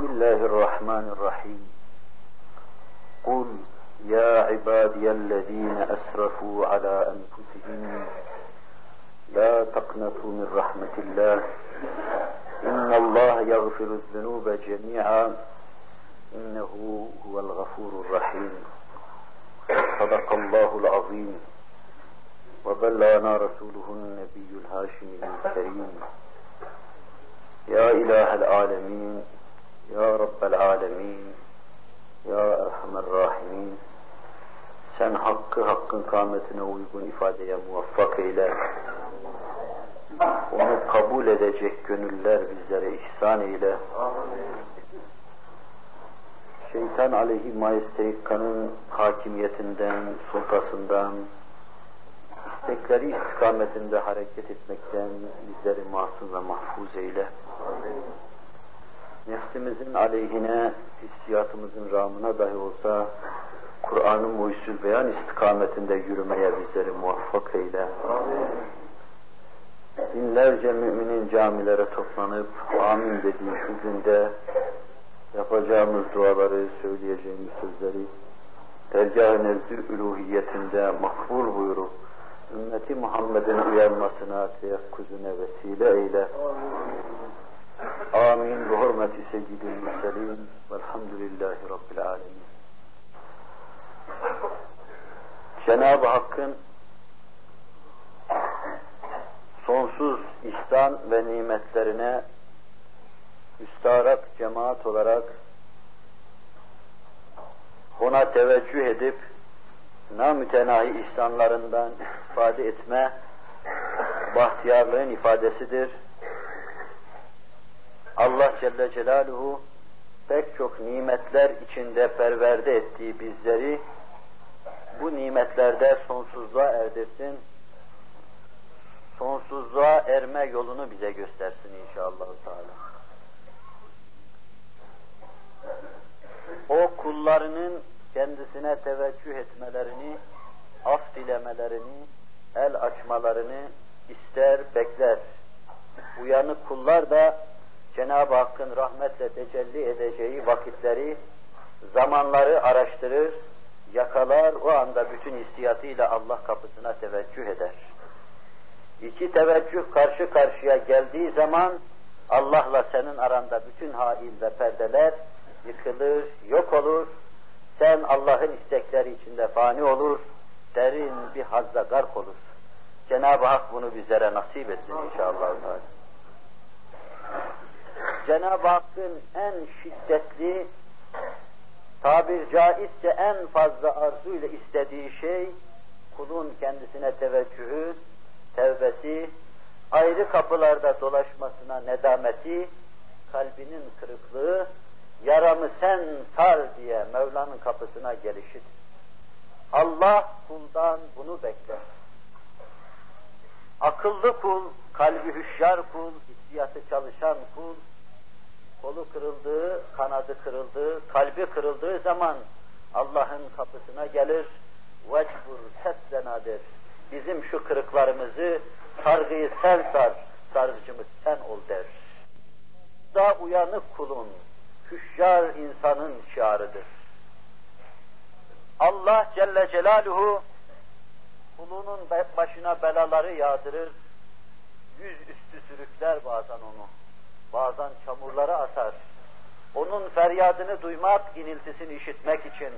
بسم الله الرحمن الرحيم. قل يا عبادي الذين أسرفوا على أنفسهم لا تقنطوا من رحمة الله. إن الله يغفر الذنوب جميعا. إنه هو الغفور الرحيم. صدق الله العظيم. وبلغنا رسوله النبي الهاشمي الكريم. يا إله العالمين. Ya Rabbel Alemin, Ya Erhamer Rahimin, sen hakkı hakkın kâmetine uygun ifadeye muvaffak eyle. Onu kabul edecek gönüller bizlere ihsan eyle. Şeytan aleyhi majestelikkanın hakimiyetinden, sultasından, istekleri istikametinde hareket etmekten bizleri mahzun ve mahfuz eyle. Amin. Nefsimizin aleyhine, hissiyatımızın ramına dahi olsa Kur'an-ı muysül beyan istikametinde yürümeye bizleri muvaffak eyle. Binlerce müminin camilere toplanıp amin dediği şu günde yapacağımız duaları, söyleyeceğimiz sözleri dergâh-ı nevzi üluhiyetinde makbul buyurup ümmeti Muhammed'in uyanmasına, teyakkuzuna vesile eyle. Amin. Bi hurmeti seyyidil murselin velhamdülillahi rabbil alemin. Cenab-ı Hakk'ın sonsuz ihsan ve nimetlerine müstarak cemaat olarak ona teveccüh edip namütenahi ihsanlarından ifade etme bahtiyarlığın ifadesidir. Allah Celle Celaluhu pek çok nimetler içinde perverde ettiği bizleri bu nimetlerde sonsuzluğa erdirsin, sonsuzluğa erme yolunu bize göstersin inşallah. Teala. O kullarının kendisine teveccüh etmelerini, af dilemelerini, el açmalarını ister, bekler. Uyanık kullar da Cenab-ı Hakk'ın rahmetle tecelli edeceği vakitleri, zamanları araştırır, yakalar, o anda bütün istiyatıyla Allah kapısına teveccüh eder. İki teveccüh karşı karşıya geldiği zaman Allah'la senin aranda bütün hail ve perdeler yıkılır, yok olur. Sen Allah'ın istekleri içinde fani olur, derin bir hazza gark olur. Cenab-ı Hak bunu bizlere nasip etsin inşallah. Cenab-ı Hakk'ın en şiddetli, tabir caizse en fazla arzu ile istediği şey, kulun kendisine teveccühü, tevbesi, ayrı kapılarda dolaşmasına nedameti, kalbinin kırıklığı, yaramı sen sar diye Mevla'nın kapısına gelişidir. Allah kuldan bunu bekler. Akıllı kul, kalbi hüşyar kul, hissiyatı çalışan kul, kolu kırıldığı, kanadı kırıldığı, kalbi kırıldığı zaman Allah'ın kapısına gelir, vecbur seslena der. Bizim şu kırıklarımızı, sargıyı sen sar, sargıcımız sen ol der. Da uyanık kulun, hüşyar insanın şiarıdır. Allah Celle Celaluhu kulunun başına belaları yağdırır, yüz üstü sürükler bazen onu bazen çamurlara atar. Onun feryadını duymak, iniltisini işitmek için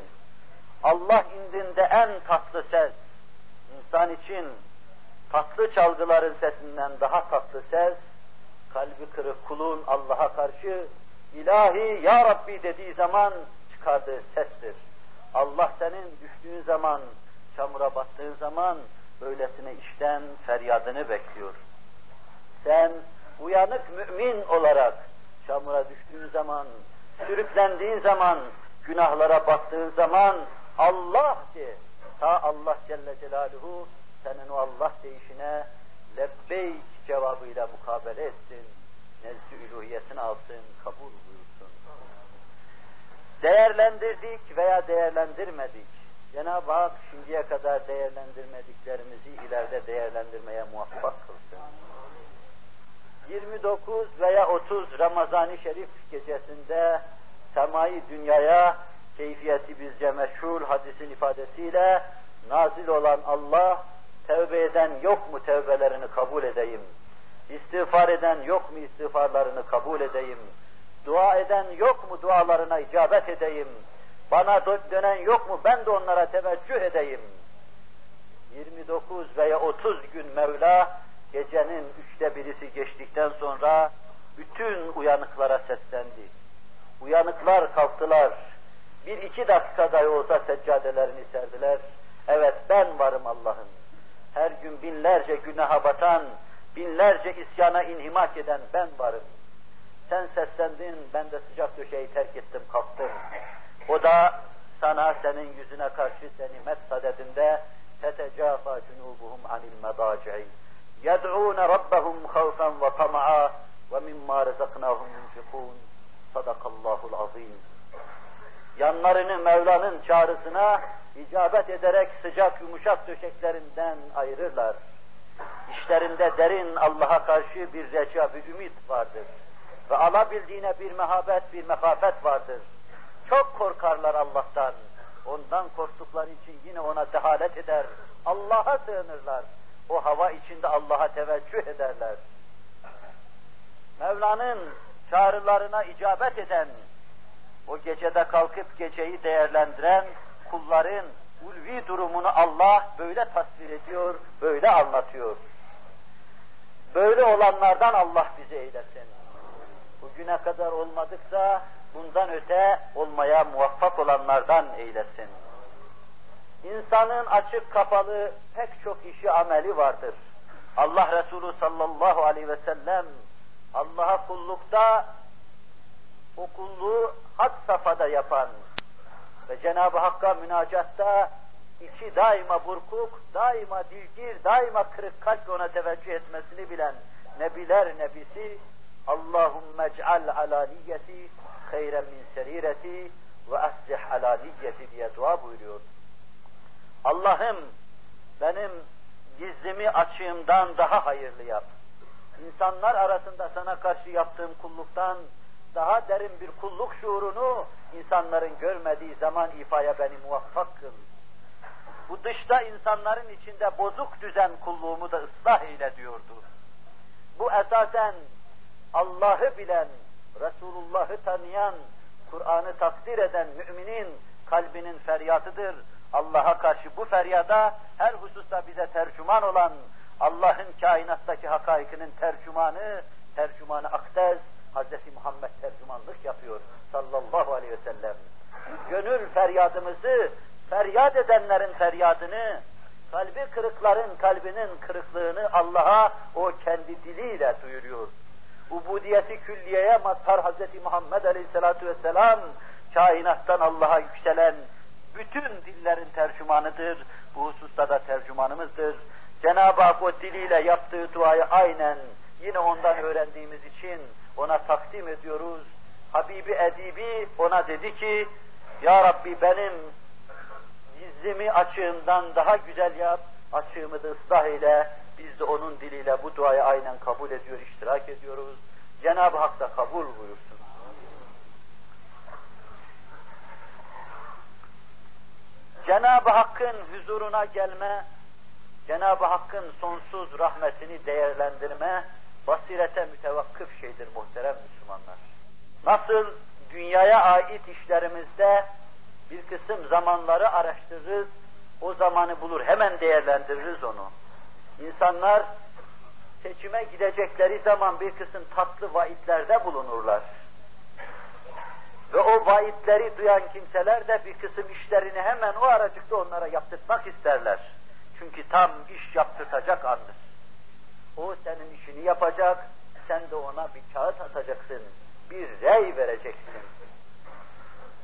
Allah indinde en tatlı ses, insan için tatlı çalgıların sesinden daha tatlı ses, kalbi kırık kulun Allah'a karşı ilahi ya Rabbi dediği zaman çıkardığı sestir. Allah senin düştüğün zaman, çamura battığın zaman böylesine işten feryadını bekliyor. Sen uyanık mümin olarak çamura düştüğün zaman, sürüklendiğin zaman, günahlara battığın zaman Allah de. Ta Allah Celle Celaluhu senin o Allah deyişine lebbeyk cevabıyla mukabele etsin. Nezd-i alsın, kabul buyursun. Değerlendirdik veya değerlendirmedik. Cenab-ı Hak şimdiye kadar değerlendirmediklerimizi ileride değerlendirmeye muvaffak kılsın. 29 veya 30 Ramazan-ı Şerif gecesinde semai dünyaya keyfiyeti bizce meşhur hadisin ifadesiyle nazil olan Allah tevbe eden yok mu tevbelerini kabul edeyim. İstiğfar eden yok mu istiğfarlarını kabul edeyim. Dua eden yok mu dualarına icabet edeyim. Bana dönen yok mu ben de onlara teveccüh edeyim. 29 veya 30 gün Mevla Gecenin üçte birisi geçtikten sonra bütün uyanıklara seslendi. Uyanıklar kalktılar. Bir iki dakika dahi olsa seccadelerini serdiler. Evet ben varım Allah'ım. Her gün binlerce günaha batan, binlerce isyana inhimak eden ben varım. Sen seslendin, ben de sıcak döşeyi terk ettim, kalktım. O da sana senin yüzüne karşı seni met sadedinde tetecafa cunubuhum anil medaci'i يدعون ربهم خوفا وطمعا ومما رزقناهم ينفقون صدق الله العظيم yanlarını Mevla'nın çağrısına icabet ederek sıcak yumuşak döşeklerinden ayırırlar. İşlerinde derin Allah'a karşı bir reca, bir ümit vardır. Ve alabildiğine bir mehabet, bir mekafet vardır. Çok korkarlar Allah'tan. Ondan korktukları için yine ona dehalet eder. Allah'a sığınırlar. O hava içinde Allah'a teveccüh ederler. Mevla'nın çağrılarına icabet eden, o gecede kalkıp geceyi değerlendiren kulların ulvi durumunu Allah böyle tasvir ediyor, böyle anlatıyor. Böyle olanlardan Allah bizi eylesin. Bugüne kadar olmadıksa bundan öte olmaya muvaffak olanlardan eylesin. İnsanın açık kapalı pek çok işi ameli vardır. Allah Resulü sallallahu aleyhi ve sellem Allah'a kullukta o kulluğu had safhada yapan ve Cenab-ı Hakk'a münacatta içi daima burkuk, daima dilgir, daima kırık kalp ona teveccüh etmesini bilen Nebiler Nebisi Allahümme ec'al alaniyeti hayren min serireti ve aslih alaniyeti diye dua buyuruyor. Allah'ım benim gizlimi açığımdan daha hayırlı yap. İnsanlar arasında sana karşı yaptığım kulluktan daha derin bir kulluk şuurunu insanların görmediği zaman ifaya beni muvaffak kıl. Bu dışta insanların içinde bozuk düzen kulluğumu da ıslah eyle diyordu. Bu esasen Allah'ı bilen, Resulullah'ı tanıyan, Kur'an'ı takdir eden müminin kalbinin feryatıdır. Allah'a karşı bu feryada her hususta bize tercüman olan Allah'ın kainattaki hakaikinin tercümanı, tercümanı akdez, Hz. Muhammed tercümanlık yapıyor sallallahu aleyhi ve sellem. Gönül feryadımızı, feryat edenlerin feryadını, kalbi kırıkların kalbinin kırıklığını Allah'a o kendi diliyle duyuruyor. Ubudiyeti külliyeye mazhar Hz. Muhammed aleyhissalatu vesselam, kainattan Allah'a yükselen bütün dillerin tercümanıdır. Bu hususta da tercümanımızdır. Cenab-ı Hak o diliyle yaptığı duayı aynen yine ondan öğrendiğimiz için ona takdim ediyoruz. Habibi Edibi ona dedi ki, Ya Rabbi benim gizlimi açığımdan daha güzel yap, açığımı da ıslah ile, biz de onun diliyle bu duayı aynen kabul ediyor, iştirak ediyoruz. Cenab-ı Hak da kabul buyursun. Cenab-ı Hakk'ın huzuruna gelme, Cenab-ı Hakk'ın sonsuz rahmetini değerlendirme, basirete mütevakkıf şeydir muhterem Müslümanlar. Nasıl dünyaya ait işlerimizde bir kısım zamanları araştırırız, o zamanı bulur, hemen değerlendiririz onu. İnsanlar seçime gidecekleri zaman bir kısım tatlı vaitlerde bulunurlar. Ve o vaidleri duyan kimseler de bir kısım işlerini hemen o aracıkta onlara yaptırmak isterler. Çünkü tam iş yaptırtacak andır. O senin işini yapacak, sen de ona bir kağıt atacaksın, bir rey vereceksin.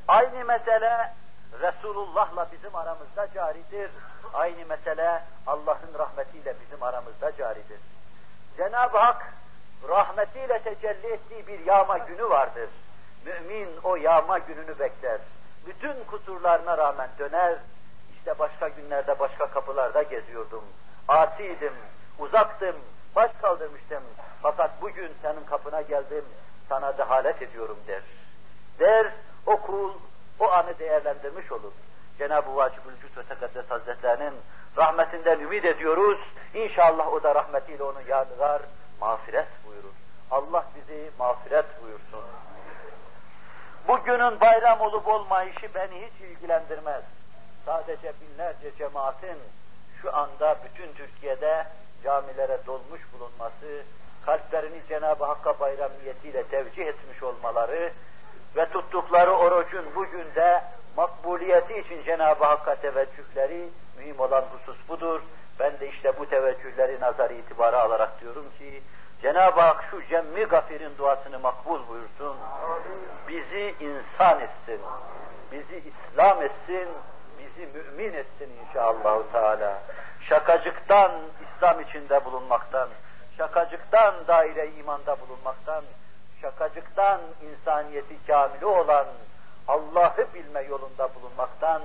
Aynı mesele Resulullah'la bizim aramızda caridir. Aynı mesele Allah'ın rahmetiyle bizim aramızda caridir. Cenab-ı Hak rahmetiyle tecelli ettiği bir yağma günü vardır. Mümin o yağma gününü bekler. Bütün kusurlarına rağmen döner. İşte başka günlerde başka kapılarda geziyordum. Asiydim, uzaktım, baş kaldırmıştım. Fakat bugün senin kapına geldim, sana dehalet ediyorum der. Der, o kul o anı değerlendirmiş olur. Cenab-ı Vacibül Cüd ve Tekaddes Hazretlerinin rahmetinden ümit ediyoruz. İnşallah o da rahmetiyle onu yadigar, mağfiret buyurur. Allah bizi mağfiret buyursun. Bugünün bayram olup olmayışı beni hiç ilgilendirmez. Sadece binlerce cemaatin şu anda bütün Türkiye'de camilere dolmuş bulunması, kalplerini Cenab-ı Hakk'a bayram niyetiyle tevcih etmiş olmaları ve tuttukları orucun bugün de makbuliyeti için Cenab-ı Hakk'a teveccühleri mühim olan husus budur. Ben de işte bu teveccühleri nazar itibara alarak diyorum ki Cenab-ı Hak şu cemmi gafirin duasını makbul buyursun. Bizi insan etsin. Bizi İslam etsin. Bizi mümin etsin inşallah Teala. Şakacıktan İslam içinde bulunmaktan, şakacıktan daire imanda bulunmaktan, şakacıktan insaniyeti kamili olan Allah'ı bilme yolunda bulunmaktan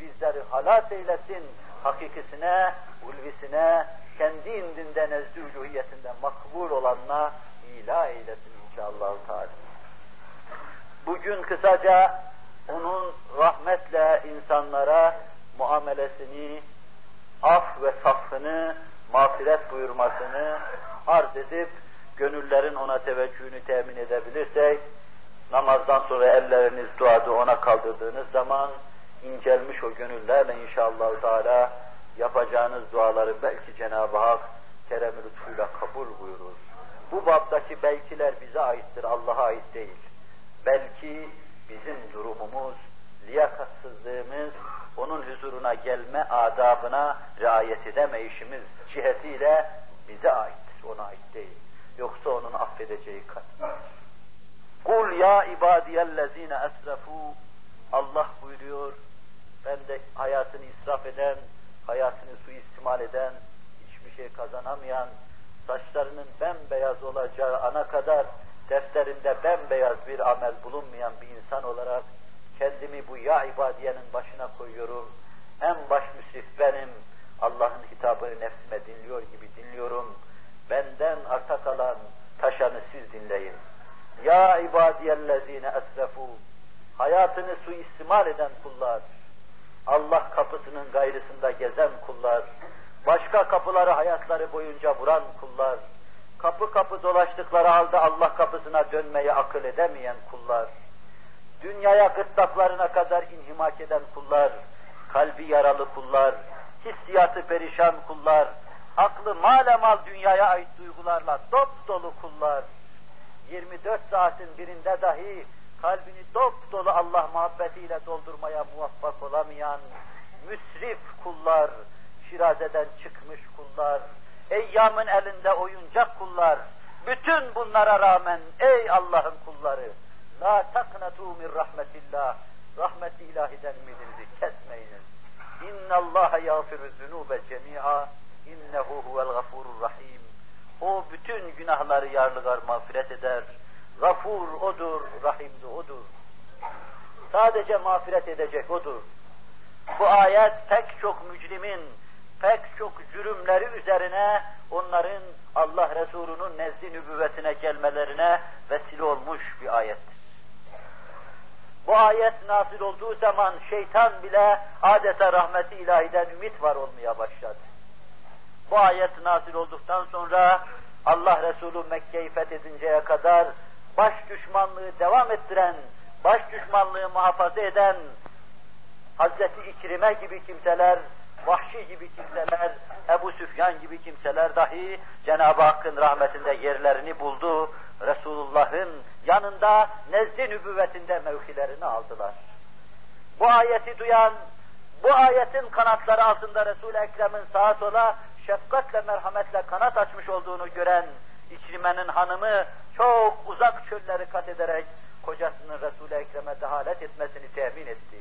bizleri halat eylesin, hakikisine, ulvisine, kendi indinde nezd-i uluhiyetinde makbul olanına ilah eylesin inşallah. Teala. Bugün kısaca onun rahmetle insanlara muamelesini, af ve safhını, mağfiret buyurmasını arz edip gönüllerin ona teveccühünü temin edebilirsek, namazdan sonra elleriniz duada ona kaldırdığınız zaman incelmiş o gönüllerle inşallah Teala yapacağınız duaları belki Cenab-ı Hak kerem lütfuyla kabul buyurur. Bu babdaki belkiler bize aittir, Allah'a ait değil. Belki bizim durumumuz, liyakatsızlığımız, onun huzuruna gelme adabına riayet edemeyişimiz cihetiyle bize aittir, ona ait değil. Yoksa onun affedeceği kat. Kul ya ibadiyellezine esrafu Allah buyuruyor, ben de hayatını israf eden, hayatını suistimal eden, hiçbir şey kazanamayan, saçlarının bembeyaz olacağı ana kadar defterinde bembeyaz bir amel bulunmayan bir insan olarak kendimi bu ya ibadiyenin başına koyuyorum. En baş müsrif benim. Allah'ın hitabını nefsime dinliyor gibi dinliyorum. Benden arta kalan taşanı siz dinleyin. Ya ibadiyellezine esrefu. Hayatını suistimal eden kullar. Allah kapısının gayrısında gezen kullar. Başka kapıları hayatları boyunca vuran kullar. Kapı kapı dolaştıkları halde Allah kapısına dönmeyi akıl edemeyen kullar dünyaya gırtlaklarına kadar inhimak eden kullar, kalbi yaralı kullar, hissiyatı perişan kullar, aklı malemal dünyaya ait duygularla dop dolu kullar, 24 saatin birinde dahi kalbini dop dolu Allah muhabbetiyle doldurmaya muvaffak olamayan müsrif kullar, şirazeden çıkmış kullar, eyyamın elinde oyuncak kullar, bütün bunlara rağmen ey Allah'ın kulları, La taknatu min rahmetillah. Rahmeti ilahiden ümidinizi kesmeyiniz. İnna Allah yağfiru zunube cemi'a. İnnehu huvel gafurur rahim. O bütün günahları yarlıgar mağfiret eder. Gafur odur, rahim de odur. Sadece mağfiret edecek odur. Bu ayet pek çok mücrimin, pek çok cürümleri üzerine onların Allah Resulü'nün nezdi nübüvvetine gelmelerine vesile olmuş bir ayettir. Bu ayet nazil olduğu zaman şeytan bile adeta rahmeti ilahiden ümit var olmaya başladı. Bu ayet nazil olduktan sonra Allah Resulü Mekke'yi fethedinceye kadar baş düşmanlığı devam ettiren, baş düşmanlığı muhafaza eden Hazreti İkrime gibi kimseler, Vahşi gibi kimseler, Ebu Süfyan gibi kimseler dahi Cenab-ı Hakk'ın rahmetinde yerlerini buldu Resulullah'ın yanında nezdi nübüvvetinde mevkilerini aldılar. Bu ayeti duyan, bu ayetin kanatları altında Resul-i Ekrem'in sağa sola şefkatle merhametle kanat açmış olduğunu gören İkrime'nin hanımı çok uzak çölleri kat ederek kocasının Resul-i Ekrem'e dehalet etmesini temin etti.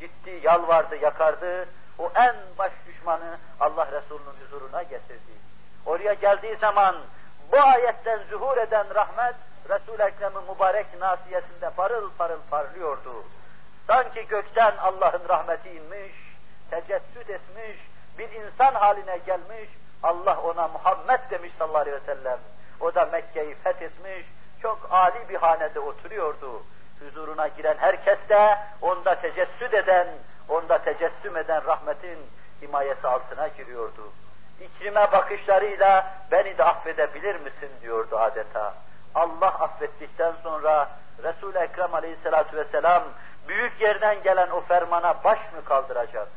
Gitti, yalvardı, yakardı, o en baş düşmanı Allah Resulü'nün huzuruna getirdi. Oraya geldiği zaman bu ayetten zuhur eden rahmet, Resul-i Ekrem'in mübarek nasiyesinde parıl parıl parlıyordu. Sanki gökten Allah'ın rahmeti inmiş, tecessüt etmiş, bir insan haline gelmiş, Allah ona Muhammed demiş sallallahu aleyhi ve sellem. O da Mekke'yi fethetmiş, çok âli bir hanede oturuyordu. Huzuruna giren herkes de onda tecessüd eden, onda tecessüm eden rahmetin himayesi altına giriyordu. İkrime bakışlarıyla beni de affedebilir misin diyordu adeta. Allah affettikten sonra Resul-i Ekrem aleyhissalatu vesselam büyük yerden gelen o fermana baş mı kaldıracak?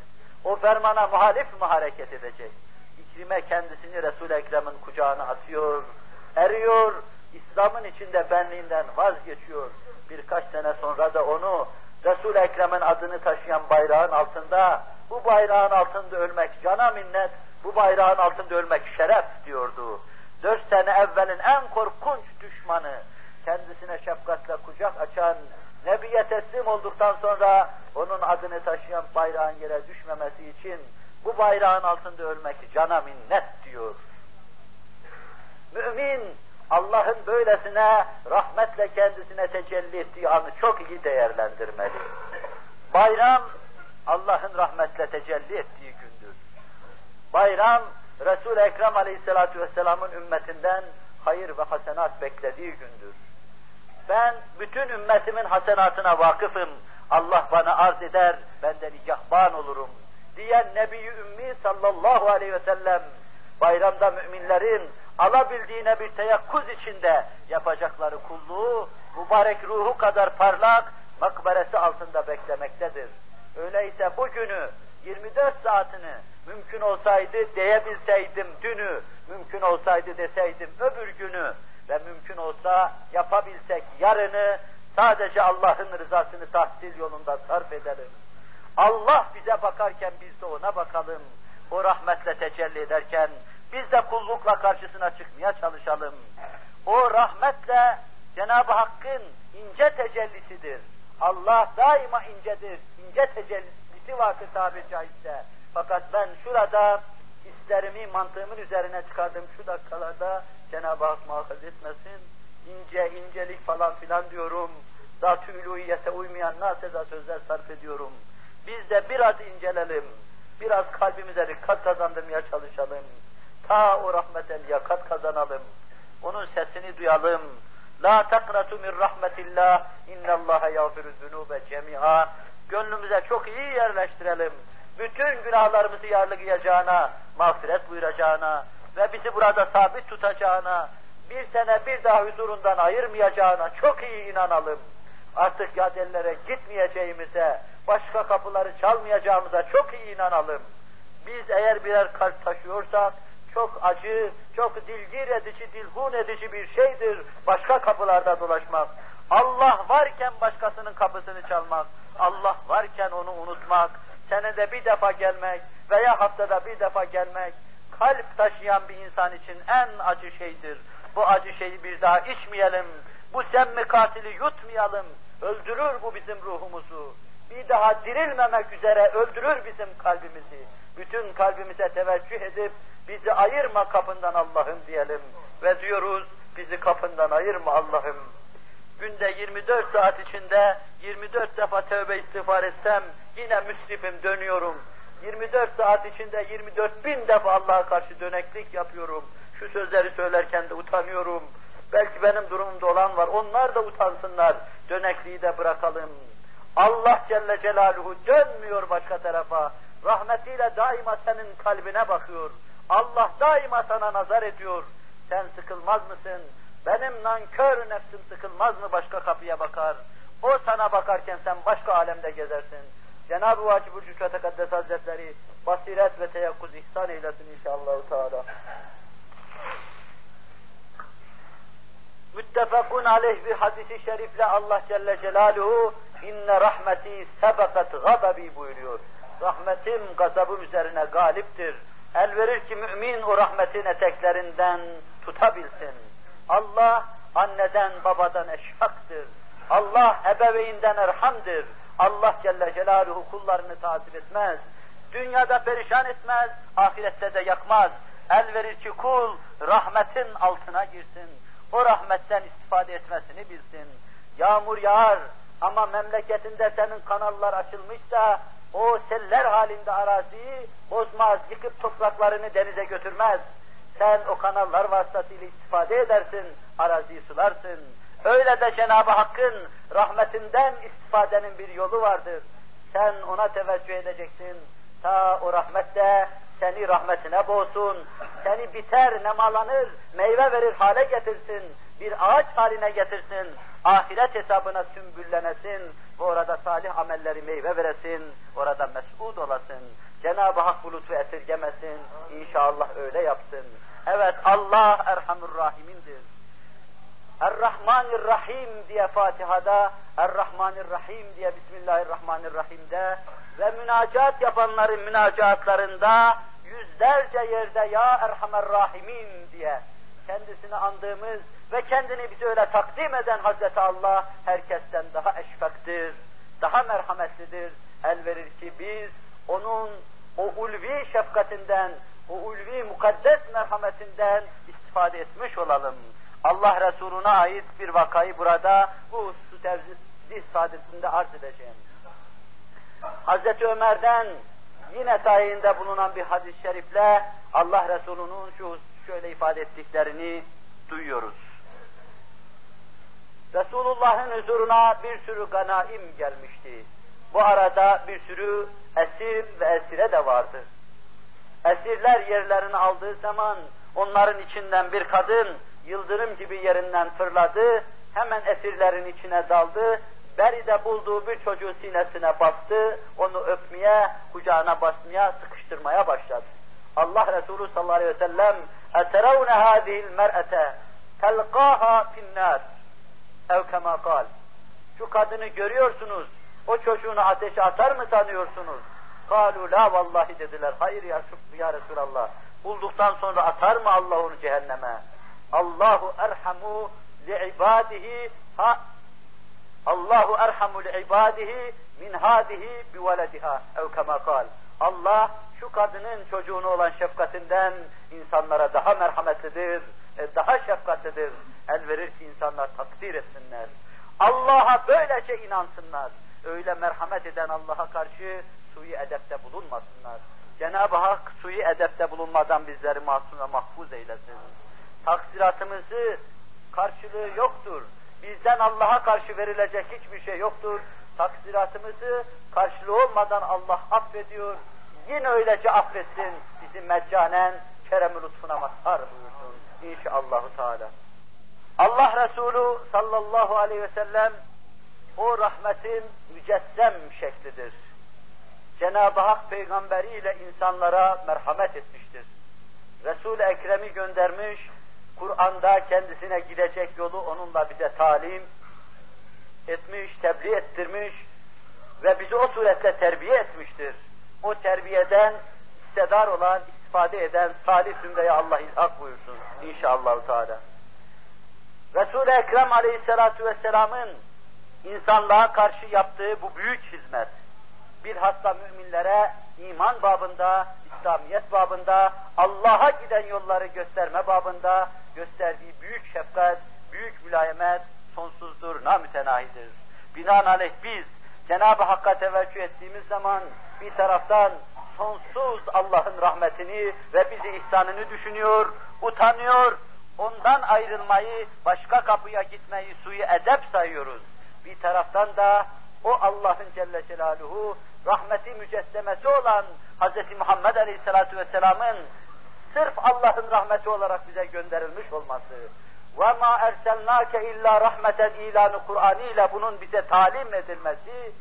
O fermana muhalif mi hareket edecek? İkrime kendisini Resul-i Ekrem'in kucağına atıyor, eriyor, İslam'ın içinde benliğinden vazgeçiyor. Birkaç sene sonra da onu Resul-i Ekrem'in adını taşıyan bayrağın altında, bu bayrağın altında ölmek cana minnet, bu bayrağın altında ölmek şeref diyordu. Dört sene evvelin en korkunç düşmanı, kendisine şefkatle kucak açan, Nebiye teslim olduktan sonra onun adını taşıyan bayrağın yere düşmemesi için bu bayrağın altında ölmek cana minnet diyor. Mümin Allah'ın böylesine rahmetle kendisine tecelli ettiği anı çok iyi değerlendirmeli. Bayram Allah'ın rahmetle tecelli ettiği gündür. Bayram Resul-i Ekrem Aleyhisselatü Vesselam'ın ümmetinden hayır ve hasenat beklediği gündür. Ben bütün ümmetimin hasenatına vakıfım. Allah bana arz eder, ben de olurum. Diyen Nebi-i Ümmi sallallahu aleyhi ve sellem bayramda müminlerin alabildiğine bir teyakkuz içinde yapacakları kulluğu mübarek ruhu kadar parlak makberesi altında beklemektedir. Öyleyse bugünü 24 saatini mümkün olsaydı diyebilseydim dünü, mümkün olsaydı deseydim öbür günü ve mümkün olsa yapabilsek yarını sadece Allah'ın rızasını tahsil yolunda sarf edelim. Allah bize bakarken biz de ona bakalım. O rahmetle tecelli ederken biz de kullukla karşısına çıkmaya çalışalım. O rahmetle Cenab-ı Hakk'ın ince tecellisidir. Allah daima incedir. İnce tecellisi vakı tabiri caizse. Fakat ben şurada hislerimi, mantığımın üzerine çıkardım şu dakikalarda Cenab-ı Hak muhafaz etmesin. İnce, incelik falan filan diyorum. Zat-ı uymayan naseza sözler sarf ediyorum. Biz de biraz incelelim. Biraz kalbimize dikkat kazandırmaya çalışalım. Ta o rahmete liyakat kazanalım. Onun sesini duyalım. La takratu min rahmetillah. İnnallaha yağfiru zunube cemi'a. Gönlümüze çok iyi yerleştirelim. Bütün günahlarımızı yarlıgayacağına, mağfiret buyuracağına ve bizi burada sabit tutacağına, bir sene bir daha huzurundan ayırmayacağına çok iyi inanalım. Artık yad gitmeyeceğimize, başka kapıları çalmayacağımıza çok iyi inanalım. Biz eğer birer kalp taşıyorsak, çok acı, çok dilgir edici, dilhun edici bir şeydir başka kapılarda dolaşmak. Allah varken başkasının kapısını çalmak, Allah varken onu unutmak, senede bir defa gelmek veya haftada bir defa gelmek, kalp taşıyan bir insan için en acı şeydir. Bu acı şeyi bir daha içmeyelim, bu semmi katili yutmayalım, öldürür bu bizim ruhumuzu. Bir daha dirilmemek üzere öldürür bizim kalbimizi. Bütün kalbimize teveccüh edip bizi ayırma kapından Allah'ım diyelim. Ve diyoruz bizi kapından ayırma Allah'ım. Günde 24 saat içinde 24 defa tövbe istiğfar etsem yine müsrifim dönüyorum. 24 saat içinde 24 bin defa Allah'a karşı döneklik yapıyorum. Şu sözleri söylerken de utanıyorum. Belki benim durumumda olan var. Onlar da utansınlar. Dönekliği de bırakalım. Allah Celle Celaluhu dönmüyor başka tarafa. Rahmetiyle daima senin kalbine bakıyor. Allah daima sana nazar ediyor. Sen sıkılmaz mısın? Benim nankör nefsim sıkılmaz mı başka kapıya bakar? O sana bakarken sen başka alemde gezersin. Cenab-ı Vacib-ül Cüce Tekaddes Hazretleri basiret ve teyakkuz ihsan eylesin inşallah. Teala. Müttefakun aleyh bir hadisi şerifle Allah Celle Celaluhu inne rahmeti sebekat gadabi buyuruyor. Rahmetim gazabım üzerine galiptir. El verir ki mümin o rahmetin eteklerinden tutabilsin. Allah anneden babadan eşfaktır. Allah ebeveynden erhamdır. Allah Celle Celaluhu kullarını tazip etmez. Dünyada perişan etmez, ahirette de yakmaz. El verir ki kul rahmetin altına girsin. O rahmetten istifade etmesini bilsin. Yağmur yağar ama memleketinde senin kanallar açılmışsa o seller halinde araziyi bozmaz, yıkıp topraklarını denize götürmez. Sen o kanallar vasıtasıyla istifade edersin, araziyi sularsın. Öyle de Cenab-ı Hakk'ın rahmetinden istifadenin bir yolu vardır. Sen ona teveccüh edeceksin. Ta o rahmette seni rahmetine boğsun, seni biter, nemalanır, meyve verir hale getirsin, bir ağaç haline getirsin, ahiret hesabına sümbüllenesin ve orada salih amelleri meyve veresin, orada mes'ud olasın. Cenab-ı Hak bu lütfu esirgemesin, inşallah öyle yapsın. Evet Allah Erhamur Rahim'indir. Er-Rahmanir-Rahim diye Fatiha'da, Er-Rahmanir-Rahim diye Bismillahirrahmanirrahim'de ve münacat yapanların münacatlarında yüzlerce yerde Ya Erhamer Rahimin diye kendisini andığımız ve kendini bize öyle takdim eden Hazreti Allah herkesten daha eşfaktir, daha merhametlidir. El verir ki biz onun o ulvi şefkatinden, o ulvi mukaddes merhametinden istifade etmiş olalım. Allah Resulüne ait bir vakayı burada bu hususu tevzih saadetinde arz edeceğim. Hazreti Ömer'den yine tayinde bulunan bir hadis-i şerifle Allah Resulü'nün şu şöyle ifade ettiklerini duyuyoruz. Resulullah'ın huzuruna bir sürü ganaim gelmişti. Bu arada bir sürü esir ve esire de vardı. Esirler yerlerini aldığı zaman onların içinden bir kadın yıldırım gibi yerinden fırladı, hemen esirlerin içine daldı, Beri'de bulduğu bir çocuğu sinesine bastı, onu öpmeye, kucağına basmaya, sıkıştırmaya başladı. Allah Resulü sallallahu aleyhi ve sellem اَتَرَوْنَ هَذِهِ الْمَرْأَةَ تَلْقَاهَا فِي النَّارِ ev kema kal. Şu kadını görüyorsunuz, o çocuğunu ateşe atar mı sanıyorsunuz? Kalu la vallahi dediler. Hayır ya, ya Resulallah. Bulduktan sonra atar mı Allah onu cehenneme? Allahu erhamu li ibadihi ha Allahu erhamu li ibadihi min hadihi bi velediha ev kema kal. Allah şu kadının çocuğunu olan şefkatinden insanlara daha merhametlidir, e, daha şefkatlidir. El verir ki insanlar takdir etsinler. Allah'a böylece inansınlar. Öyle merhamet eden Allah'a karşı suyu edepte bulunmasınlar. Cenab-ı Hak suyu edepte bulunmadan bizleri masum ve mahfuz eylesin. Taksiratımızı karşılığı yoktur. Bizden Allah'a karşı verilecek hiçbir şey yoktur. Taksiratımızı karşılığı olmadan Allah affediyor. Yine öylece affetsin. Bizi meccanen kerem-i lütfuna mazhar buyursun. İnşallahü Teala. Allah Resulü sallallahu aleyhi ve sellem o rahmetin mücessem şeklidir. Cenab-ı Hak peygamberiyle insanlara merhamet etmiştir. Resul-i Ekrem'i göndermiş, Kur'an'da kendisine gidecek yolu onunla bize talim etmiş, tebliğ ettirmiş ve bizi o surette terbiye etmiştir. O terbiyeden hissedar olan, istifade eden salih zümreye Allah ilhak buyursun inşallah. Teala. Resul-i Ekrem aleyhissalatu vesselamın insanlığa karşı yaptığı bu büyük hizmet, bir hasta müminlere iman babında, İslamiyet babında, Allah'a giden yolları gösterme babında gösterdiği büyük şefkat, büyük mülayemet sonsuzdur, namütenahidir. Binaenaleyh biz Cenab-ı Hakk'a teveccüh ettiğimiz zaman bir taraftan sonsuz Allah'ın rahmetini ve bizi ihsanını düşünüyor, utanıyor, Ondan ayrılmayı, başka kapıya gitmeyi suyu edep sayıyoruz. Bir taraftan da o Allah'ın Celle Celaluhu rahmeti mücessemesi olan Hz. Muhammed Aleyhisselatü Vesselam'ın sırf Allah'ın rahmeti olarak bize gönderilmiş olması ve ma erselnake illa rahmeten ilanı Kur'an'ı ile bunun bize talim edilmesi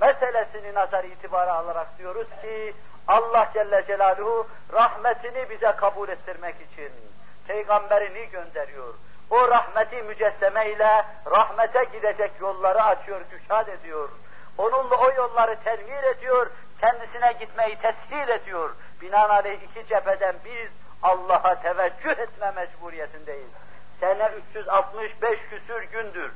meselesini nazar itibara alarak diyoruz ki Allah Celle Celaluhu rahmetini bize kabul ettirmek için peygamberini gönderiyor. O rahmeti mücesseme ile rahmete gidecek yolları açıyor, küşad ediyor. Onunla o yolları tenvir ediyor, kendisine gitmeyi teshil ediyor. Binaenaleyh iki cepheden biz Allah'a teveccüh etme mecburiyetindeyiz. Sene 365 küsür gündür.